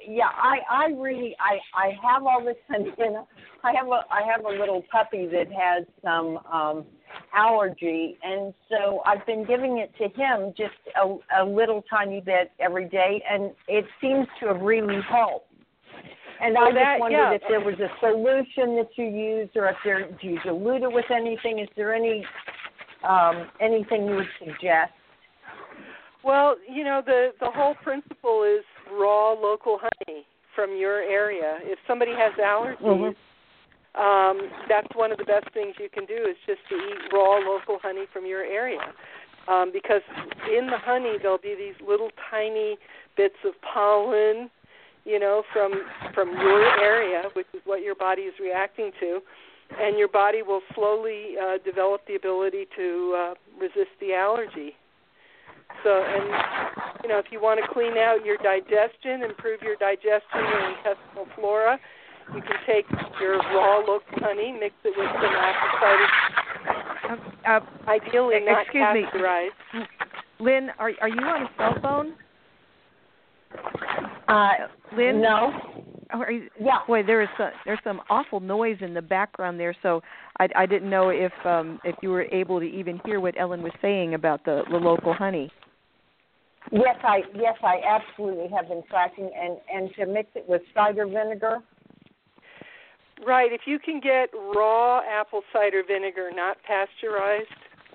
yeah i i really i i have all this honey and i have a i have a little puppy that has some um allergy and so i've been giving it to him just a a little tiny bit every day and it seems to have really helped and Well, I just wondered yeah. if there was a solution that you use, or if there do you dilute it with anything? Is there any um, anything you would suggest? Well, you know, the the whole principle is raw local honey from your area. If somebody has allergies, um, that's one of the best things you can do is just to eat raw local honey from your area. Um, because in the honey there'll be these little tiny bits of pollen, you know, from from your area, which is what your body is reacting to, and your body will slowly uh, develop the ability to uh, resist the allergy. So, and you know, if you want to clean out your digestion, improve your digestion, your intestinal flora, you can take your raw local honey, mix it with some apple cider, Uh, uh, ideally E- not excuse me. pasteurized. Lynn, are are you on a cell phone? Uh, Lynn, no. Oh, are you, Yeah. boy, there is some, there's some awful noise in the background there. So I I didn't know if um if you were able to even hear what Ellen was saying about the the local honey. Yes, I yes I absolutely have been tracking and and to mix it with cider vinegar. Right. If you can get raw apple cider vinegar, not pasteurized,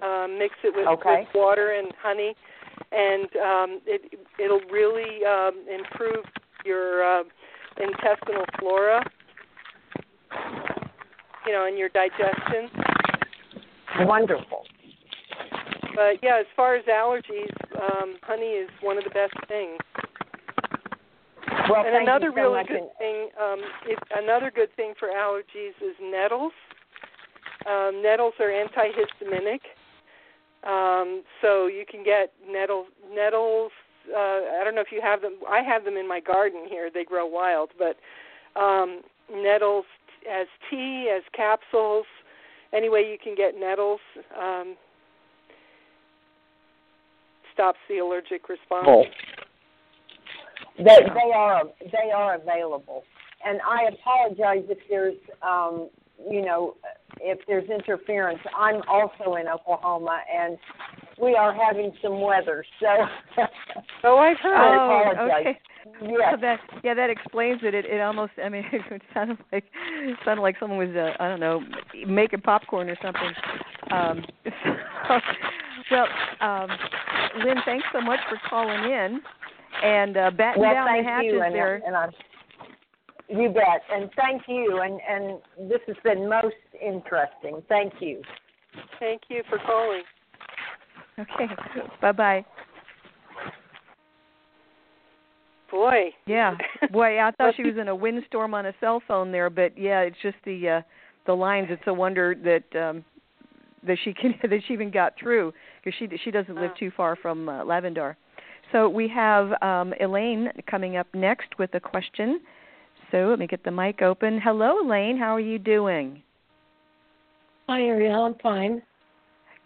um, mix it with, Okay. with water and honey, and um, it it'll really um, improve your uh, intestinal flora. You know, and your digestion. Wonderful. But yeah, as far as allergies, um, honey is one of the best things. Well, and another so really good thing, um, it, another good thing for allergies is nettles. Um, nettles are antihistaminic, um, so you can get nettle nettles. Uh, I don't know if you have them. I have them in my garden here. They grow wild, but um, nettles as tea, as capsules. Any way you can get nettles um, stops the allergic response. Oh. They they are they are available, and I apologize if there's um, you know if there's interference. I'm also in Oklahoma, and we are having some weather, so Oh, I've heard. I oh, apologize. okay. yes. So that yeah, that explains it. It it almost I mean it sounded like it sounded like someone was uh, I don't know making popcorn or something. Um, so, well, um, Lynn, thanks so much for calling in and uh, batten well, down thank the hatches you, and, there. and I, you bet, and thank you, and and this has been most interesting. Thank you. Thank you for calling. Okay, bye bye. Boy. Yeah, boy, I thought she was in a windstorm on a cell phone there, but yeah, it's just the uh, the lines. It's a wonder that um, that she can that she even got through because she she doesn't live too far from uh, Lavendar. So we have um, Elaine coming up next with a question. So let me get the mic open. Hello, Elaine. How are you doing? Hi, Ariel. I'm fine.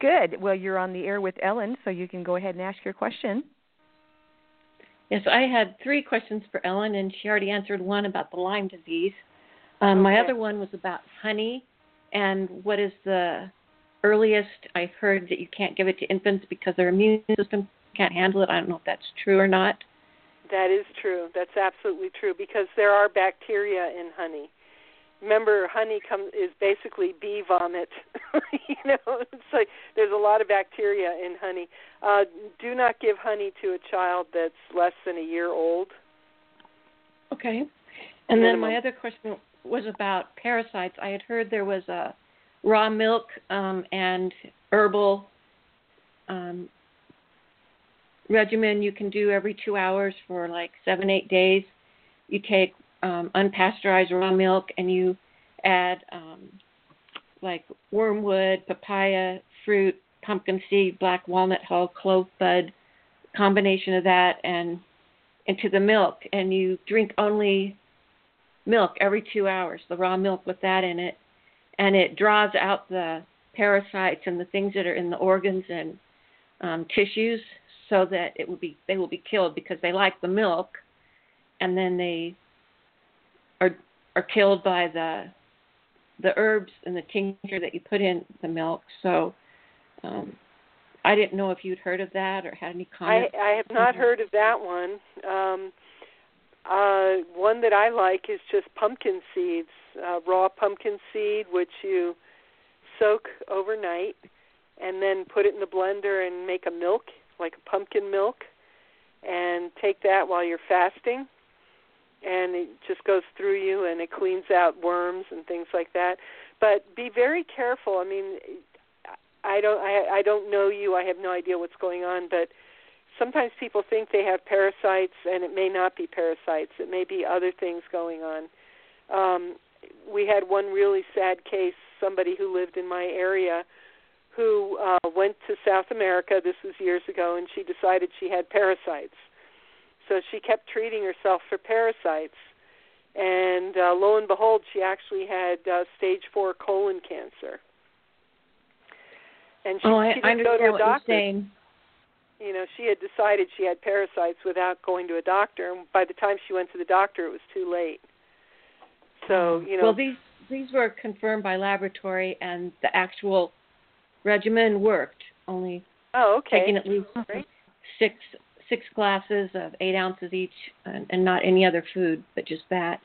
Good. Well, you're on the air with Ellen, so you can go ahead and ask your question. Yes, I had three questions for Ellen, and she already answered one about the Lyme disease. Um, My other one was about honey and what is the earliest I've heard that you can't give it to infants because their immune system can't handle it. I don't know if that's true or not. That is true. That's absolutely true because there are bacteria in honey. Remember, honey comes is basically bee vomit. you know, it's like there's a lot of bacteria in honey. Uh, do not give honey to a child that's less than a year old. Okay. And then my other question was about parasites. I had heard there was a raw milk um, and herbal um, regimen you can do every two hours for like seven, eight days. You take um, unpasteurized raw milk and you add um, like wormwood, papaya, fruit, pumpkin seed, black walnut hull, clove bud, combination of that, and into the milk, and you drink only milk every two hours, the raw milk with that in it, and it draws out the parasites and the things that are in the organs and um, tissues, so that it will be they will be killed because they like the milk, and then they are are killed by the the herbs and the tincture that you put in the milk. So um, I didn't know if you'd heard of that or had any I, comments. I have not heard of that one. Um, uh, one that I like is just pumpkin seeds, uh, raw pumpkin seed, which you soak overnight, and then put it in the blender and make a milk, like pumpkin milk, and take that while you're fasting. And it just goes through you, and it cleans out worms and things like that. But be very careful. I mean, I don't, I, I don't know you. I have no idea what's going on, but sometimes people think they have parasites and it may not be parasites it may be other things going on um we had one really sad case somebody who lived in my area who uh went to South America this was years ago and she decided she had parasites. So she kept treating herself for parasites and uh, lo and behold she actually had uh, stage 4 colon cancer. And she, oh, I, she didn't go to a you're doctor. saying. you know she had decided she had parasites without going to a doctor and by the time she went to the doctor it was too late. So you know. Well, these these were confirmed by laboratory, and the actual regimen worked. Only oh okay taking at least Great. six six glasses of eight ounces each, and, and not any other food, but just that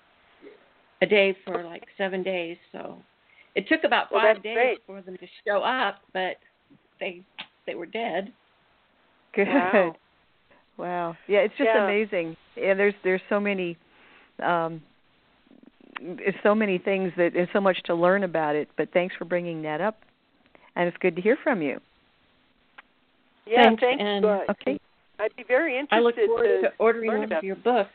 a day for like seven days. So it took about five that's days great. for them to show up, but they they were dead. Good. Wow. Wow. Yeah, it's just Yeah. amazing. Yeah, there's there's so many um it's so many things that there's so much to learn about it, but thanks for bringing that up. And it's good to hear from you. yeah Thanks, thank and- Uh, Okay. I'd be very interested I look forward to ordering learn one about of your books.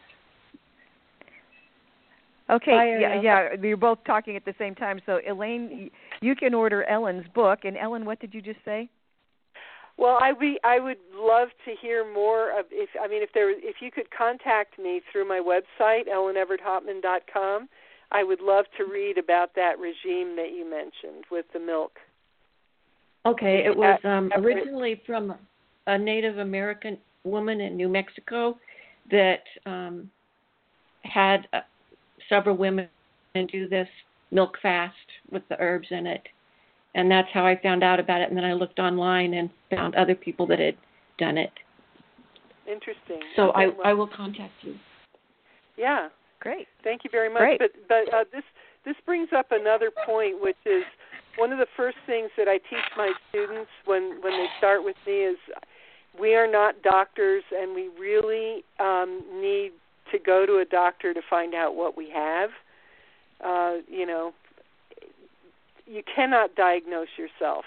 Okay, Bye, yeah, yeah, you're both talking at the same time. So, Elaine, you can order Ellen's book. And Ellen, what did you just say? Well, I be I would love to hear more of if I mean if there if you could contact me through my website elleneverthopman.com, I would love to read about that regime that you mentioned with the milk. Okay, it was um, Uh, originally from a Native American woman in New Mexico that um, had uh, several women do this milk fast with the herbs in it, and that's how I found out about it. And then I looked online and found other people that had done it. Interesting. So I well, I will contact you. yeah. Great. Thank you very much. Great. But but uh, this this brings up another point, which is one of the first things that I teach my students when when they start with me is we are not doctors, and we really um, need to go to a doctor to find out what we have. Uh, you know, you cannot diagnose yourself.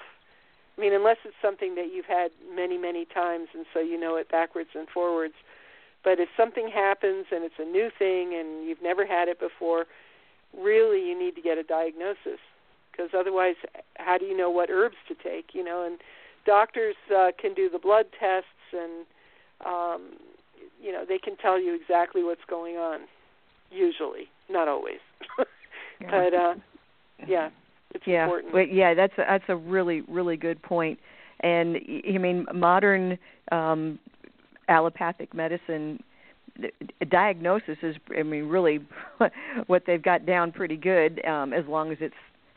I mean, unless it's something that you've had many, many times, and so you know it backwards and forwards. But if something happens and it's a new thing and you've never had it before, really you need to get a diagnosis because otherwise, how do you know what herbs to take? You know, and doctors uh, can do the blood tests and um, you know they can tell you exactly what's going on. Usually, not always, but uh, yeah, it's yeah, important. Well, yeah, that's a, that's a really really good point. And I mean, modern um, allopathic medicine diagnosis is, I mean, really what they've got down pretty good, um, as long as it's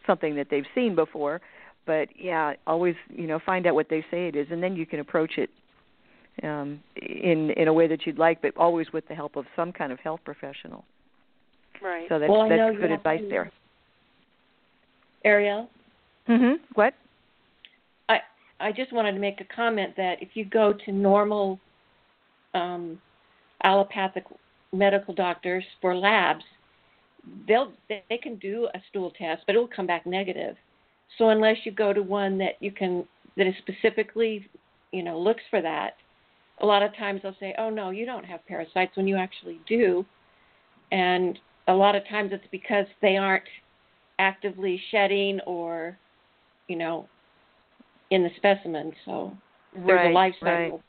something that they've seen before. But yeah, always you know find out what they say it is, and then you can approach it um, in in a way that you'd like, but always with the help of some kind of health professional. Right. So that's Well, I know that's good advice to- there. Ariel, Mhm. What? I I just wanted to make a comment that if you go to normal um, allopathic medical doctors for labs, they'll they can do a stool test, but it will come back negative. So unless you go to one that you can that is specifically, you know, looks for that, a lot of times they'll say, "Oh no, you don't have parasites," when you actually do, and a lot of times it's because they aren't actively shedding or, you know, in the specimen. So there's right, a life right. cycle.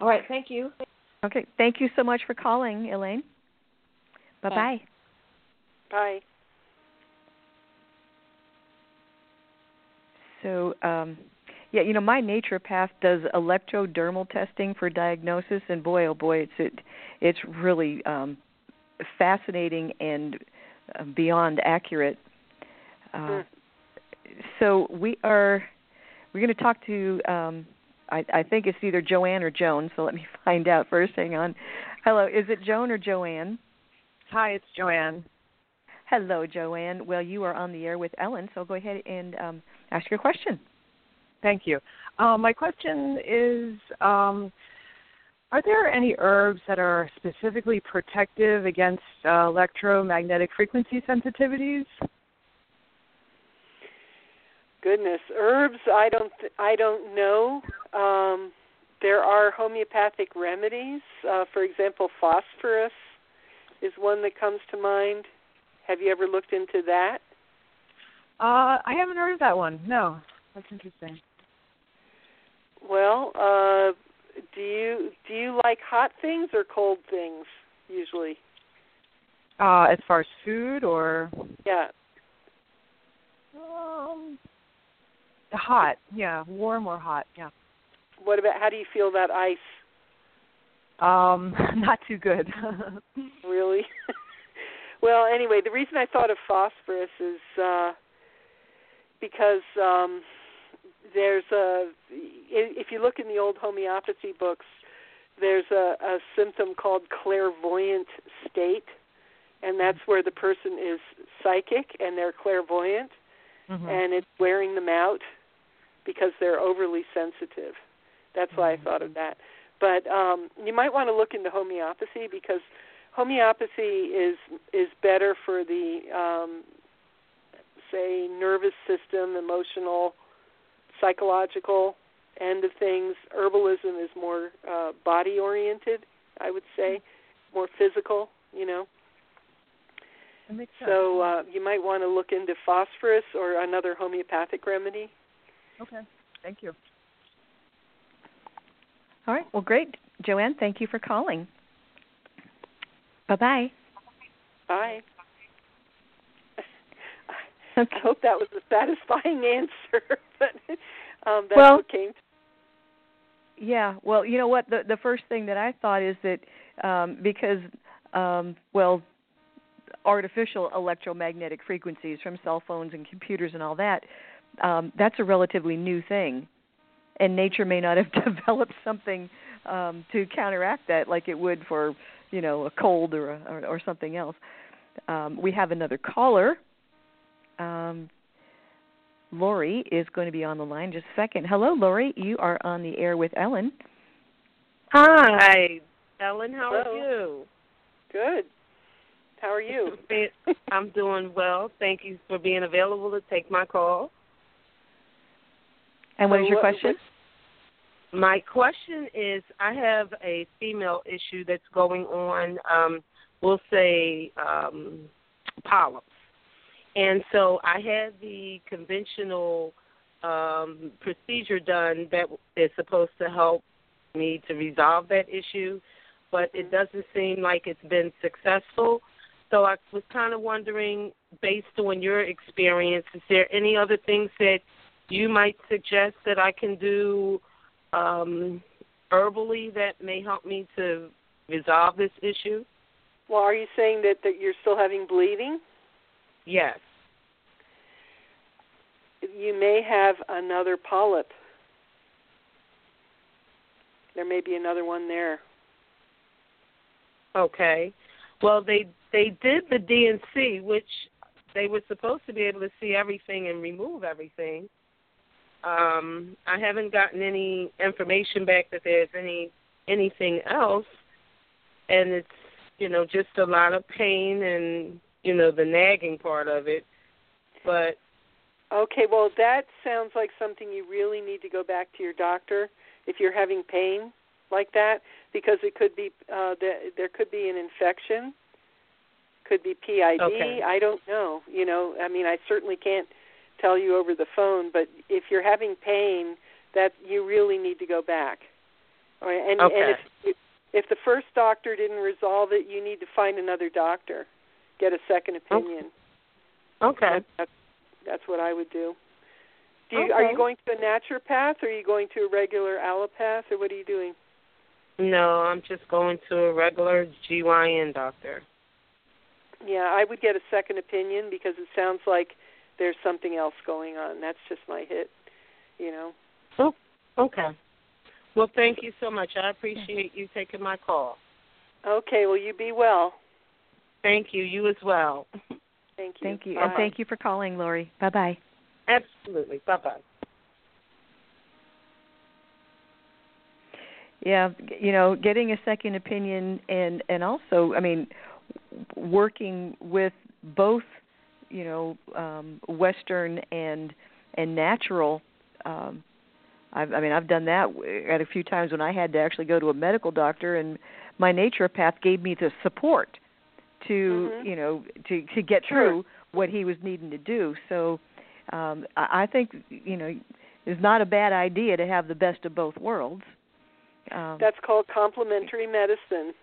All right, thank you. Okay. Thank you so much for calling, Elaine. Bye bye. Bye. Bye. So, um, yeah, you know, my naturopath does electrodermal testing for diagnosis, and boy, oh boy, it's it, it's really um, fascinating and uh, beyond accurate. Uh, Mm. So we are we're going to talk to um, I, I think it's either Joanne or Joan. So let me find out first. Hang on. Hello, is it Joan or Joanne? Hi, it's Joanne. Hello, Joanne. Well, you are on the air with Ellen, so go ahead and um, ask your question. Thank you. Um, my question is um, Are there any herbs that are specifically protective against uh, electromagnetic frequency sensitivities? Goodness, herbs. I don't. Th- I don't know. Um, there are homeopathic remedies. Uh, for example, phosphorus is one that comes to mind. Have you ever looked into that? Uh, I haven't heard of that one. No, that's interesting. Well, uh, do you do you like hot things or cold things usually? Uh, as far as food or Yeah. um, hot, yeah, warm or hot, yeah. What about how do you feel about ice? Um, not too good. Really? well, anyway, the reason I thought of phosphorus is uh, because um, there's a. If you look in the old homeopathy books, there's a, a symptom called clairvoyant state, and that's where the person is psychic and they're clairvoyant, Mhm. and it's wearing them out because they're overly sensitive. That's why I thought of that. But um, you might want to look into homeopathy because homeopathy is is better for the um, say nervous system, emotional, psychological end of things. Herbalism is more uh, body oriented, I would say, more physical, You know. That makes sense. So uh, you might want to look into phosphorus or another homeopathic remedy. okay, thank you. All right. Well, great, Joanne. Thank you for calling. Bye bye. Bye. Okay. I hope that was a satisfying answer, but um, that's Well- what came. To Yeah, well, you know what? The the first thing that I thought is that um, because um, well, artificial electromagnetic frequencies from cell phones and computers and all that, um, that's a relatively new thing, and nature may not have developed something um, to counteract that like it would for you know a cold or a, or, or something else. Um, we have another caller. Um, Lori is going to be on the line just a second. Hello, Lori. You are on the air with Ellen. Hi, Ellen. How Hello. are you? Good. How are you? I'm doing well. Thank you for being available to take my call. And what So is your what- question? My question is I have a female issue that's going on, um, we'll say um, polyps. And so I had the conventional um, procedure done that is supposed to help me to resolve that issue, but it doesn't seem like it's been successful. So I was kind of wondering, based on your experience, is there any other things that you might suggest that I can do um, herbally that may help me to resolve this issue? Well, are you saying that that you're still having bleeding? Yes. You may have another polyp. There may be another one there. Okay. Well, they they did the D&C, which they were supposed to be able to see everything and remove everything. Um, I haven't gotten any information back that there's any anything else, and it's you know just a lot of pain and you know the nagging part of it. But Okay, well that sounds like something you really need to go back to your doctor if you're having pain like that because it could be uh the, there could be an infection, could be PID, Okay. I don't know. You know, I mean I certainly can't tell you over the phone, but if you're having pain that you really need to go back. All right, and Okay. and if if the first doctor didn't resolve it, you need to find another doctor. Get a second opinion. okay. That's, that's what I would do. Do you, Are you going to a naturopath, or are you going to a regular allopath, or what are you doing? No, I'm just going to a regular GYN doctor. Yeah, I would get a second opinion because it sounds like there's something else going on. That's just my hit, you know. Oh, okay. Well, thank you so much. I appreciate you taking my call. Okay, well you be well. Thank you. You as well. Thank you. Thank you. Bye. And thank you for calling, Lori. Bye bye. Absolutely. Bye bye. Yeah, you know, getting a second opinion and and also, I mean, working with both, you know, um western and and natural um I've, I mean, I've done that w- at a few times when I had to actually go to a medical doctor, and my naturopath gave me the support to, Mhm. you know, to to get Sure. through what he was needing to do. So, um, I, I think, you know, it's not a bad idea to have the best of both worlds. Um, That's called complementary medicine.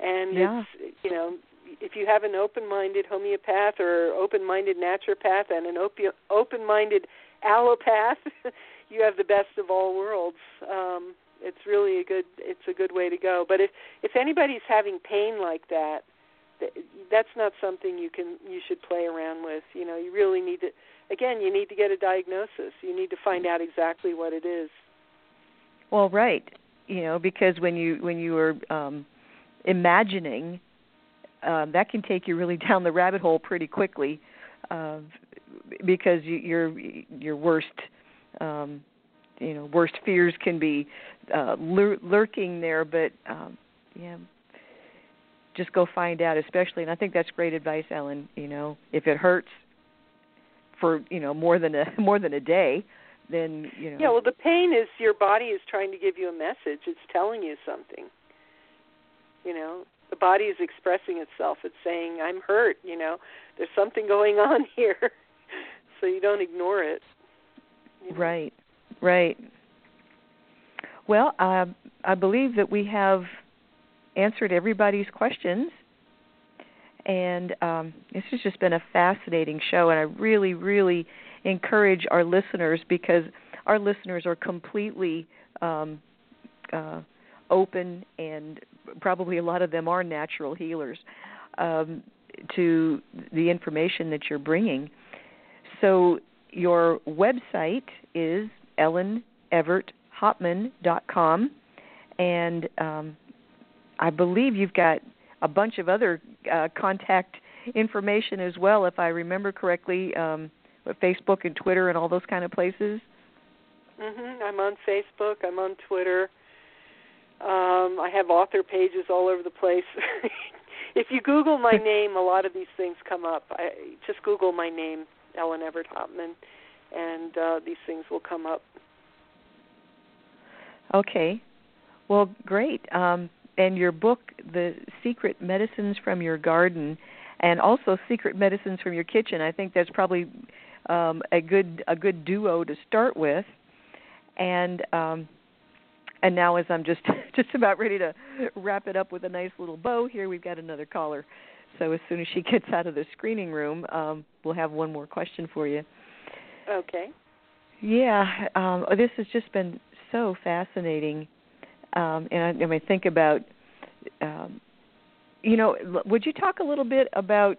And Yeah. it's you know, if you have an open-minded homeopath or open-minded naturopath and an open-minded allopath, you have the best of all worlds. Um it's really a good it's a good way to go. But if if anybody's having pain like that, th- that's not something you can you should play around with. You know, you really need to again, you need to get a diagnosis. You need to find out exactly what it is. Well, right. You know, because when you when you are um imagining um that can take you really down the rabbit hole pretty quickly uh because you, your your worst um you know worst fears can be uh lur- lurking there but um yeah just go find out especially and I think that's great advice Ellen you know if it hurts for you know more than a more than a day then you know Yeah, well, the pain is your body is trying to give you a message. It's telling you something. You know, the body is expressing itself. It's saying, "I'm hurt." You know, there's something going on here, so you don't ignore it. You know? Right, right. Well, uh, I believe that we have answered everybody's questions. And um, this has just been a fascinating show, and I really, really encourage our listeners because our listeners are completely um, uh, open, and probably a lot of them are natural healers um, to the information that you're bringing. So your website is elleneverthopman.com, and um, I believe you've got a bunch of other uh, contact information as well, if I remember correctly, um, Facebook and Twitter and all those kind of places. Mhm. I'm on Facebook. I'm on Twitter. Um, I have author pages all over the place. if you Google my name, a lot of these things come up. I just Google my name, Ellen Evert Hopman, and uh, these things will come up. Okay. Well, great. Um, and your book, The Secret Medicines from Your Garden, and also Secret Medicines from Your Kitchen. I think that's probably um, a good a good duo to start with. And um, and now, as I'm just just about ready to wrap it up with a nice little bow here, we've got another caller. So as soon as she gets out of the screening room, um, we'll have one more question for you. Okay. Yeah, um, this has just been so fascinating, um, and I, and I think about, um, you know, would you talk a little bit about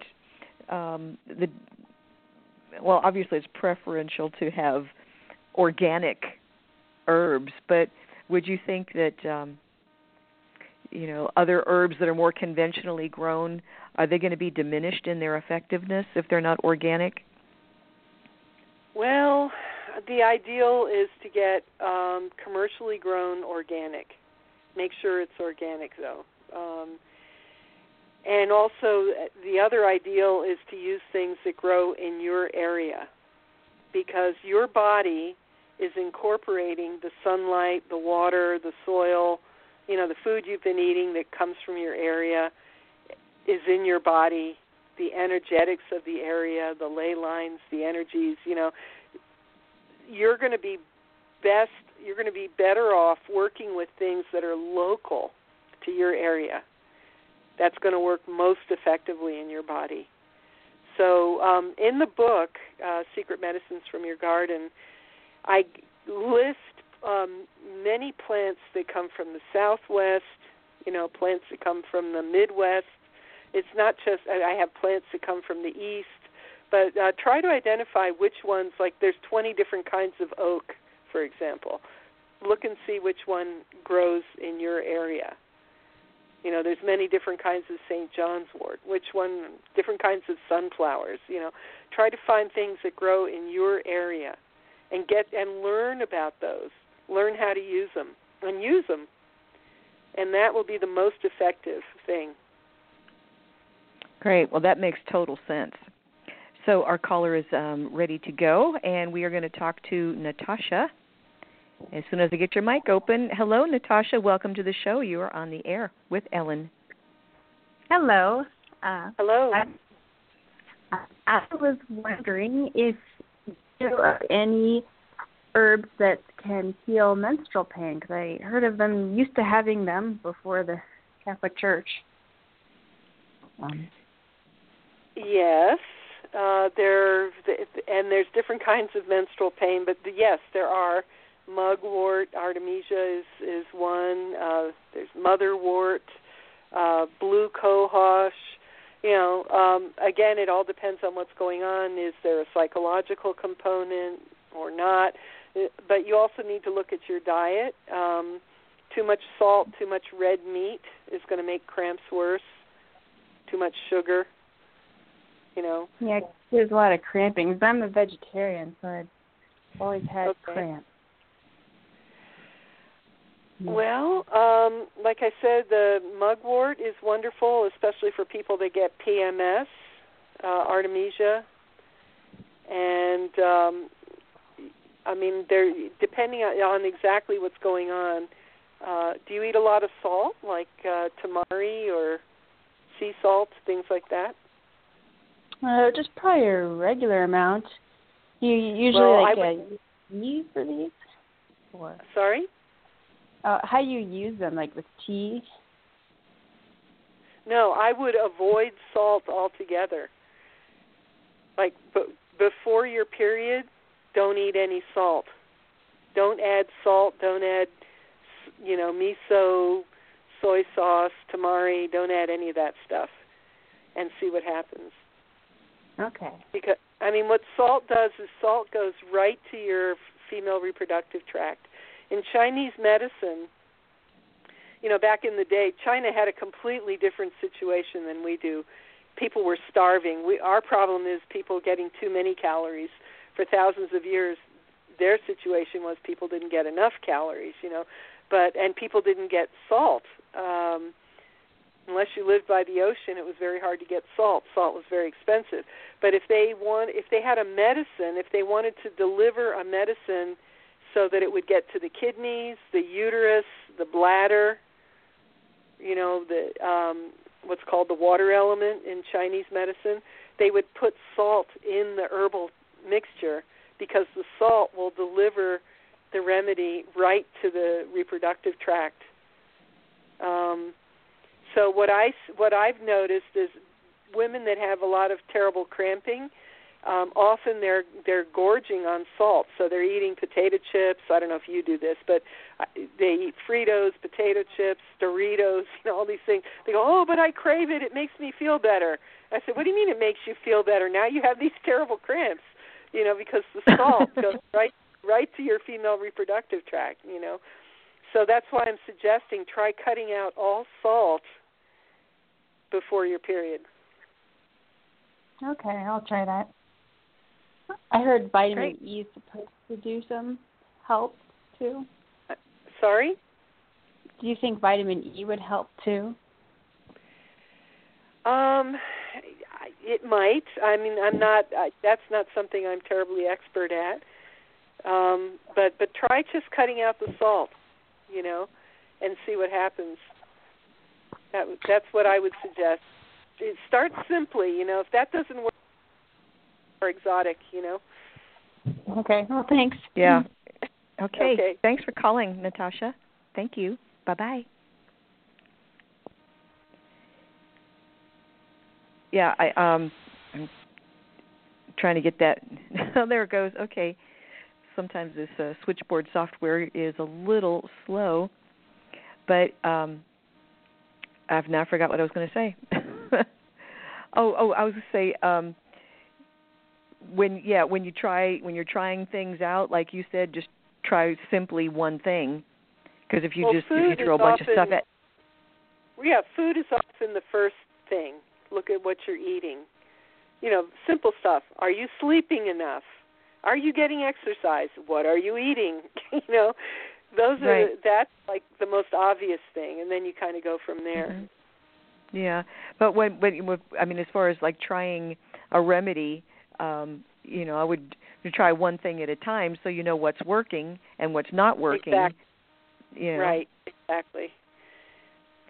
um, the? Well, obviously, it's preferential to have organic herbs, but would you think that um, you know other herbs that are more conventionally grown are they going to be diminished in their effectiveness if they're not organic? Well, the ideal is to get um, commercially grown organic. Make sure it's organic though. Um, and also, the other ideal is to use things that grow in your area because your body is incorporating the sunlight, the water, the soil, you know, the food you've been eating that comes from your area is in your body, the energetics of the area, the ley lines, the energies, you know, you're going to be best you're going to be better off working with things that are local to your area. That's going to work most effectively in your body. So, um, in the book, uh, Secret Medicines from Your Garden, I list um, many plants that come from the Southwest, you know, plants that come from the Midwest. It's not just, I have plants that come from the East, but uh, try to identify which ones, like there's 20 different kinds of oak, for example. Look and see which one grows in your area. You know, there's many different kinds of St. John's wort. Which one? Different kinds of sunflowers. You know, try to find things that grow in your area and get and learn about those. Learn how to use them and use them. And that will be the most effective thing. Great. Well, that makes total sense. So our caller is um, ready to go, and we are going to talk to Natasha as soon as I get your mic open. Hello, Natasha. Welcome to the show. You are on the air with Ellen. Hello. Uh, Hello. I, I was wondering if there are any herbs that can heal menstrual pain because I heard of them, used to having them before the Catholic Church. Um, yes, uh, there and there's different kinds of menstrual pain, but yes, there are. Mugwort, artemisia is is one. Uh, there's motherwort, uh, blue cohosh you know, um, again, it all depends on what's going on. Is there a psychological component or not? Uh, but you also need to look at your diet. Um, too much salt, too much red meat is going to make cramps worse. Too much sugar, you know. Yeah, there's a lot of cramping. I'm a vegetarian, so I've always had okay. cramps. Well, um, like I said, the mugwort is wonderful, especially for people that get PMS, uh, artemisia, and um, I mean, they're depending on exactly what's going on. Uh, do you eat a lot of salt, like uh, tamari or sea salt, things like that? Uh, just probably a regular amount. You usually well, like I a tea for these? Or sorry? Uh, how you use them, like with tea? No, I would avoid salt altogether. Like b- before your period, don't eat any salt. Don't add salt. Don't add, you know, miso, soy sauce, tamari. Don't add any of that stuff, and see what happens. Okay. Because I mean, what salt does is salt goes right to your female reproductive tract. In Chinese medicine, you know, back in the day, China had a completely different situation than we do. People were starving. We our problem is people getting too many calories. For thousands of years, their situation was people didn't get enough calories, you know, but and people didn't get salt. Um unless you lived by the ocean, it was very hard to get salt. Salt was very expensive. But if they want, if they had a medicine, if they wanted to deliver a medicine so that it would get to the kidneys, the uterus, the bladder, you know, the um, what's called the water element in Chinese medicine, they would put salt in the herbal mixture because the salt will deliver the remedy right to the reproductive tract. Um, so what I what I've noticed is women that have a lot of terrible cramping, um, often they're they're gorging on salt. So they're eating potato chips. I don't know if you do this, but they eat Fritos, potato chips, Doritos, you know, all these things. They go, "Oh, but I crave it. It makes me feel better." I said, "What do you mean it makes you feel better? Now you have these terrible cramps, you know, because the salt goes right right to your female reproductive tract, you know." So that's why I'm suggesting try cutting out all salt before your period. Okay, I'll try that. I heard vitamin Great. E is supposed to do some help too. Sorry? Do you think vitamin E would help too? Um, it might. I mean, I'm not. I, that's not something I'm terribly expert at. Um, but but try just cutting out the salt, you know, and see what happens. That that's what I would suggest. Start simply, you know. If that doesn't work, or exotic, you know. Okay. Well, thanks. Yeah. Okay. Okay. Thanks for calling, Natasha. Thank you. Bye bye. Yeah, I um I'm trying to get that oh there it goes. Okay. Sometimes this uh, switchboard software is a little slow, but um I've now forgot what I was going to say. oh, oh, I was going to say um when yeah, when you try when you're trying things out like you said just try simply one thing because if you Well, just if you throw a bunch of stuff often- at Yeah, food is often the first thing. Look at what you're eating. You know, simple stuff. Are you sleeping enough? Are you getting exercise? What are you eating? you know, those are Right. that's like the most obvious thing, and then you kind of go from there. Mhm. Yeah, but when when when- I mean, as far as like trying a remedy, um, you know, I would try one thing at a time so you know what's working and what's not working. Exactly. You know. Right, exactly.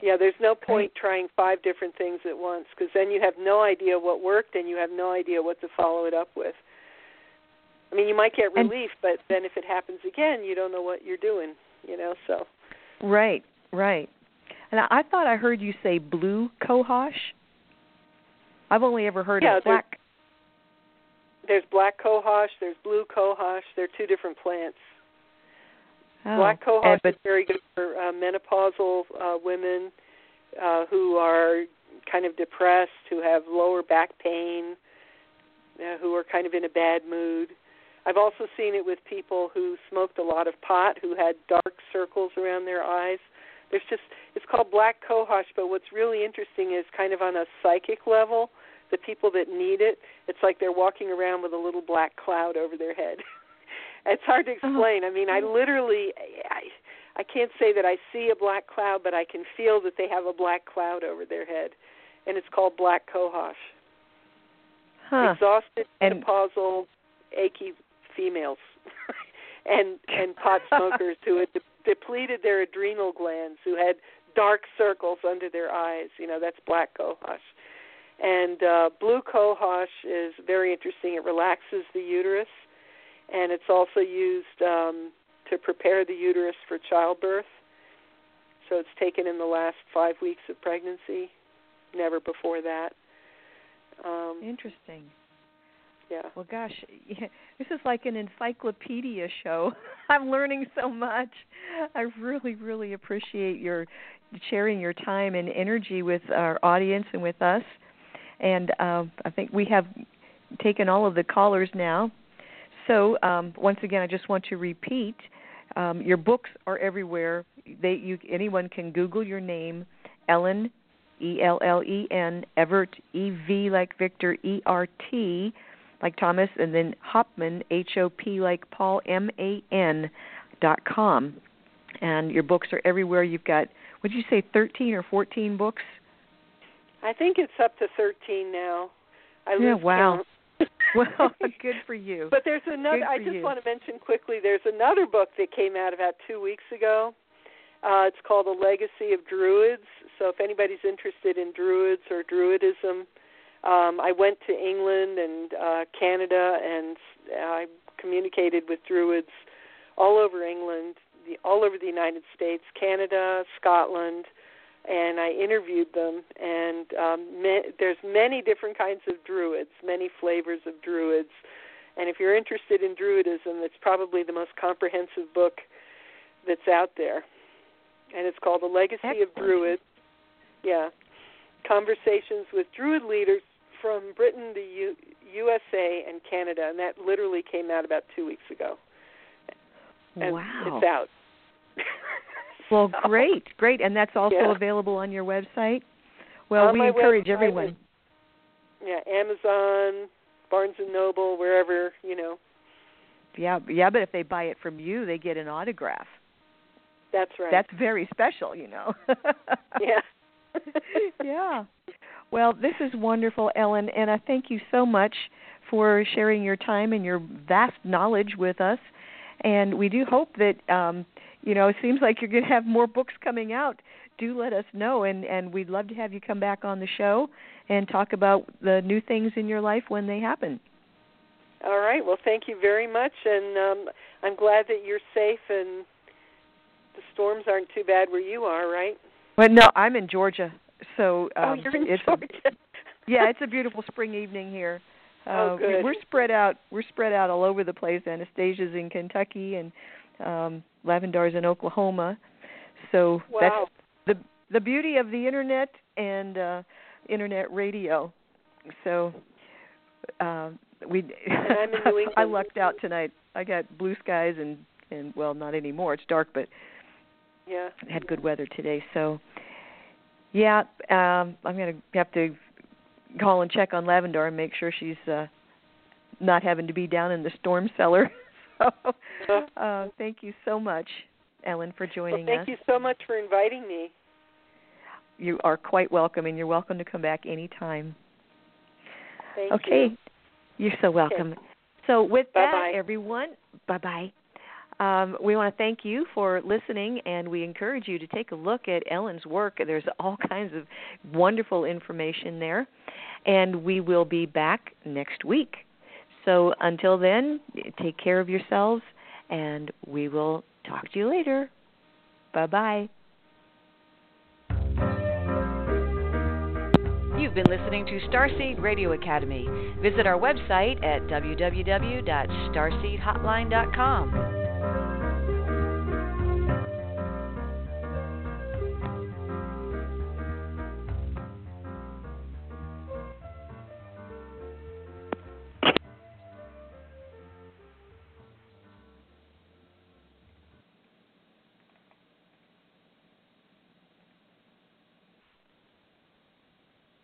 Yeah, there's no point trying five different things at once because then you have no idea what worked and you have no idea what to follow it up with. I mean, you might get And- relief, but then if it happens again, you don't know what you're doing, you know, so. Right, right. And I, I thought I heard you say blue cohosh. I've only ever heard Yeah, of black. There's black cohosh, there's blue cohosh, they're two different plants. Oh. Black cohosh but is very good for uh, menopausal uh, women uh, who are kind of depressed, who have lower back pain, uh, who are kind of in a bad mood. I've also seen it with people who smoked a lot of pot, who had dark circles around their eyes. There's just it's called black cohosh, but what's really interesting is kind of on a psychic level, the people that need it, it's like they're walking around with a little black cloud over their head. it's hard to uh-huh. explain. I mean, I mm-hmm. literally I I can't say that I see a black cloud, but I can feel that they have a black cloud over their head. And it's called black cohosh. huh. Exhausted And- menopausal achy females and and pot smokers who had de- depleted their adrenal glands, who had dark circles under their eyes. You know, that's black cohosh. And uh, blue cohosh is very interesting. It relaxes the uterus, and it's also used um, to prepare the uterus for childbirth. So it's taken in the last five weeks of pregnancy, never before that. Um, Interesting. Yeah. Well, gosh, this is like an encyclopedia show. I'm learning so much. I really, really appreciate your sharing your time and energy with our audience and with us. And uh, I think we have taken all of the callers now. So um, once again, I just want to repeat: um, your books are everywhere. They, you, anyone can Google your name, Ellen, E L L E N, Evert, E V like Victor, E R T like Thomas, and then Hopman, H O P like Paul, M A N dot com. And your books are everywhere. You've got, did you say, 13 or 14 books? I think it's up to 13 now. I yeah, wow. well, good for you. But there's another. I just you. want to mention quickly. There's another book that came out about two weeks ago. Uh, it's called The Legacy of Druids. So if anybody's interested in Druids or Druidism, um, I went to England and uh, Canada, and I communicated with Druids all over England, the, all over the United States, Canada, Scotland, and I interviewed them. And um, ma- there's many different kinds of Druids, many flavors of Druids. And if you're interested in Druidism, it's probably the most comprehensive book that's out there. And it's called The Legacy Excellent. of Druids. Yeah. Conversations with Druid leaders from Britain, the U- USA, and Canada. And that literally came out about two weeks ago. And wow. It's out. Well, So- great, great. And that's also Yeah. available on your website? Well, On we encourage website, everyone. Yeah, Amazon, Barnes and Noble, wherever, you know. Yeah, yeah, but if they buy it from you, they get an autograph. That's right. That's very special, you know. yeah. yeah. Well, this is wonderful, Ellen, and I thank you so much for sharing your time and your vast knowledge with us. And we do hope that um, you know, it seems like you're going to have more books coming out. Do let us know, and and we'd love to have you come back on the show and talk about the new things in your life when they happen. All right. Well, thank you very much, and um, I'm glad that you're safe and the storms aren't too bad where you are, right? Well, no, I'm in Georgia, so um, oh, you're in it's Georgia. A, yeah, it's a beautiful spring evening here. Oh, Uh, good. We're spread out. We're spread out all over the place. Anastasia's in Kentucky, and um, Lavendar's in Oklahoma. So Wow. that's the the beauty of the internet and uh, internet radio. So uh, we. I'm in New I lucked out tonight. I got blue skies and and well, not anymore. It's dark, but Yeah. had good weather today. So, yeah, um, I'm going to have to call and check on Lavendar and make sure she's uh, not having to be down in the storm cellar. so, uh, thank you so much, Ellen, for Well, joining thank us. Thank you so much for inviting me. You are quite welcome, and you're welcome to come back anytime. Thank okay, you. you're so welcome. So, with that, Bye-bye. everyone, bye bye. Um, we want to thank you for listening, and we encourage you to take a look at Ellen's work. There's all kinds of wonderful information there, and we will be back next week. So until then, take care of yourselves, and we will talk to you later. Bye bye. You've been listening to Starseed Radio Academy. Visit our website at www.starseedhotline.com.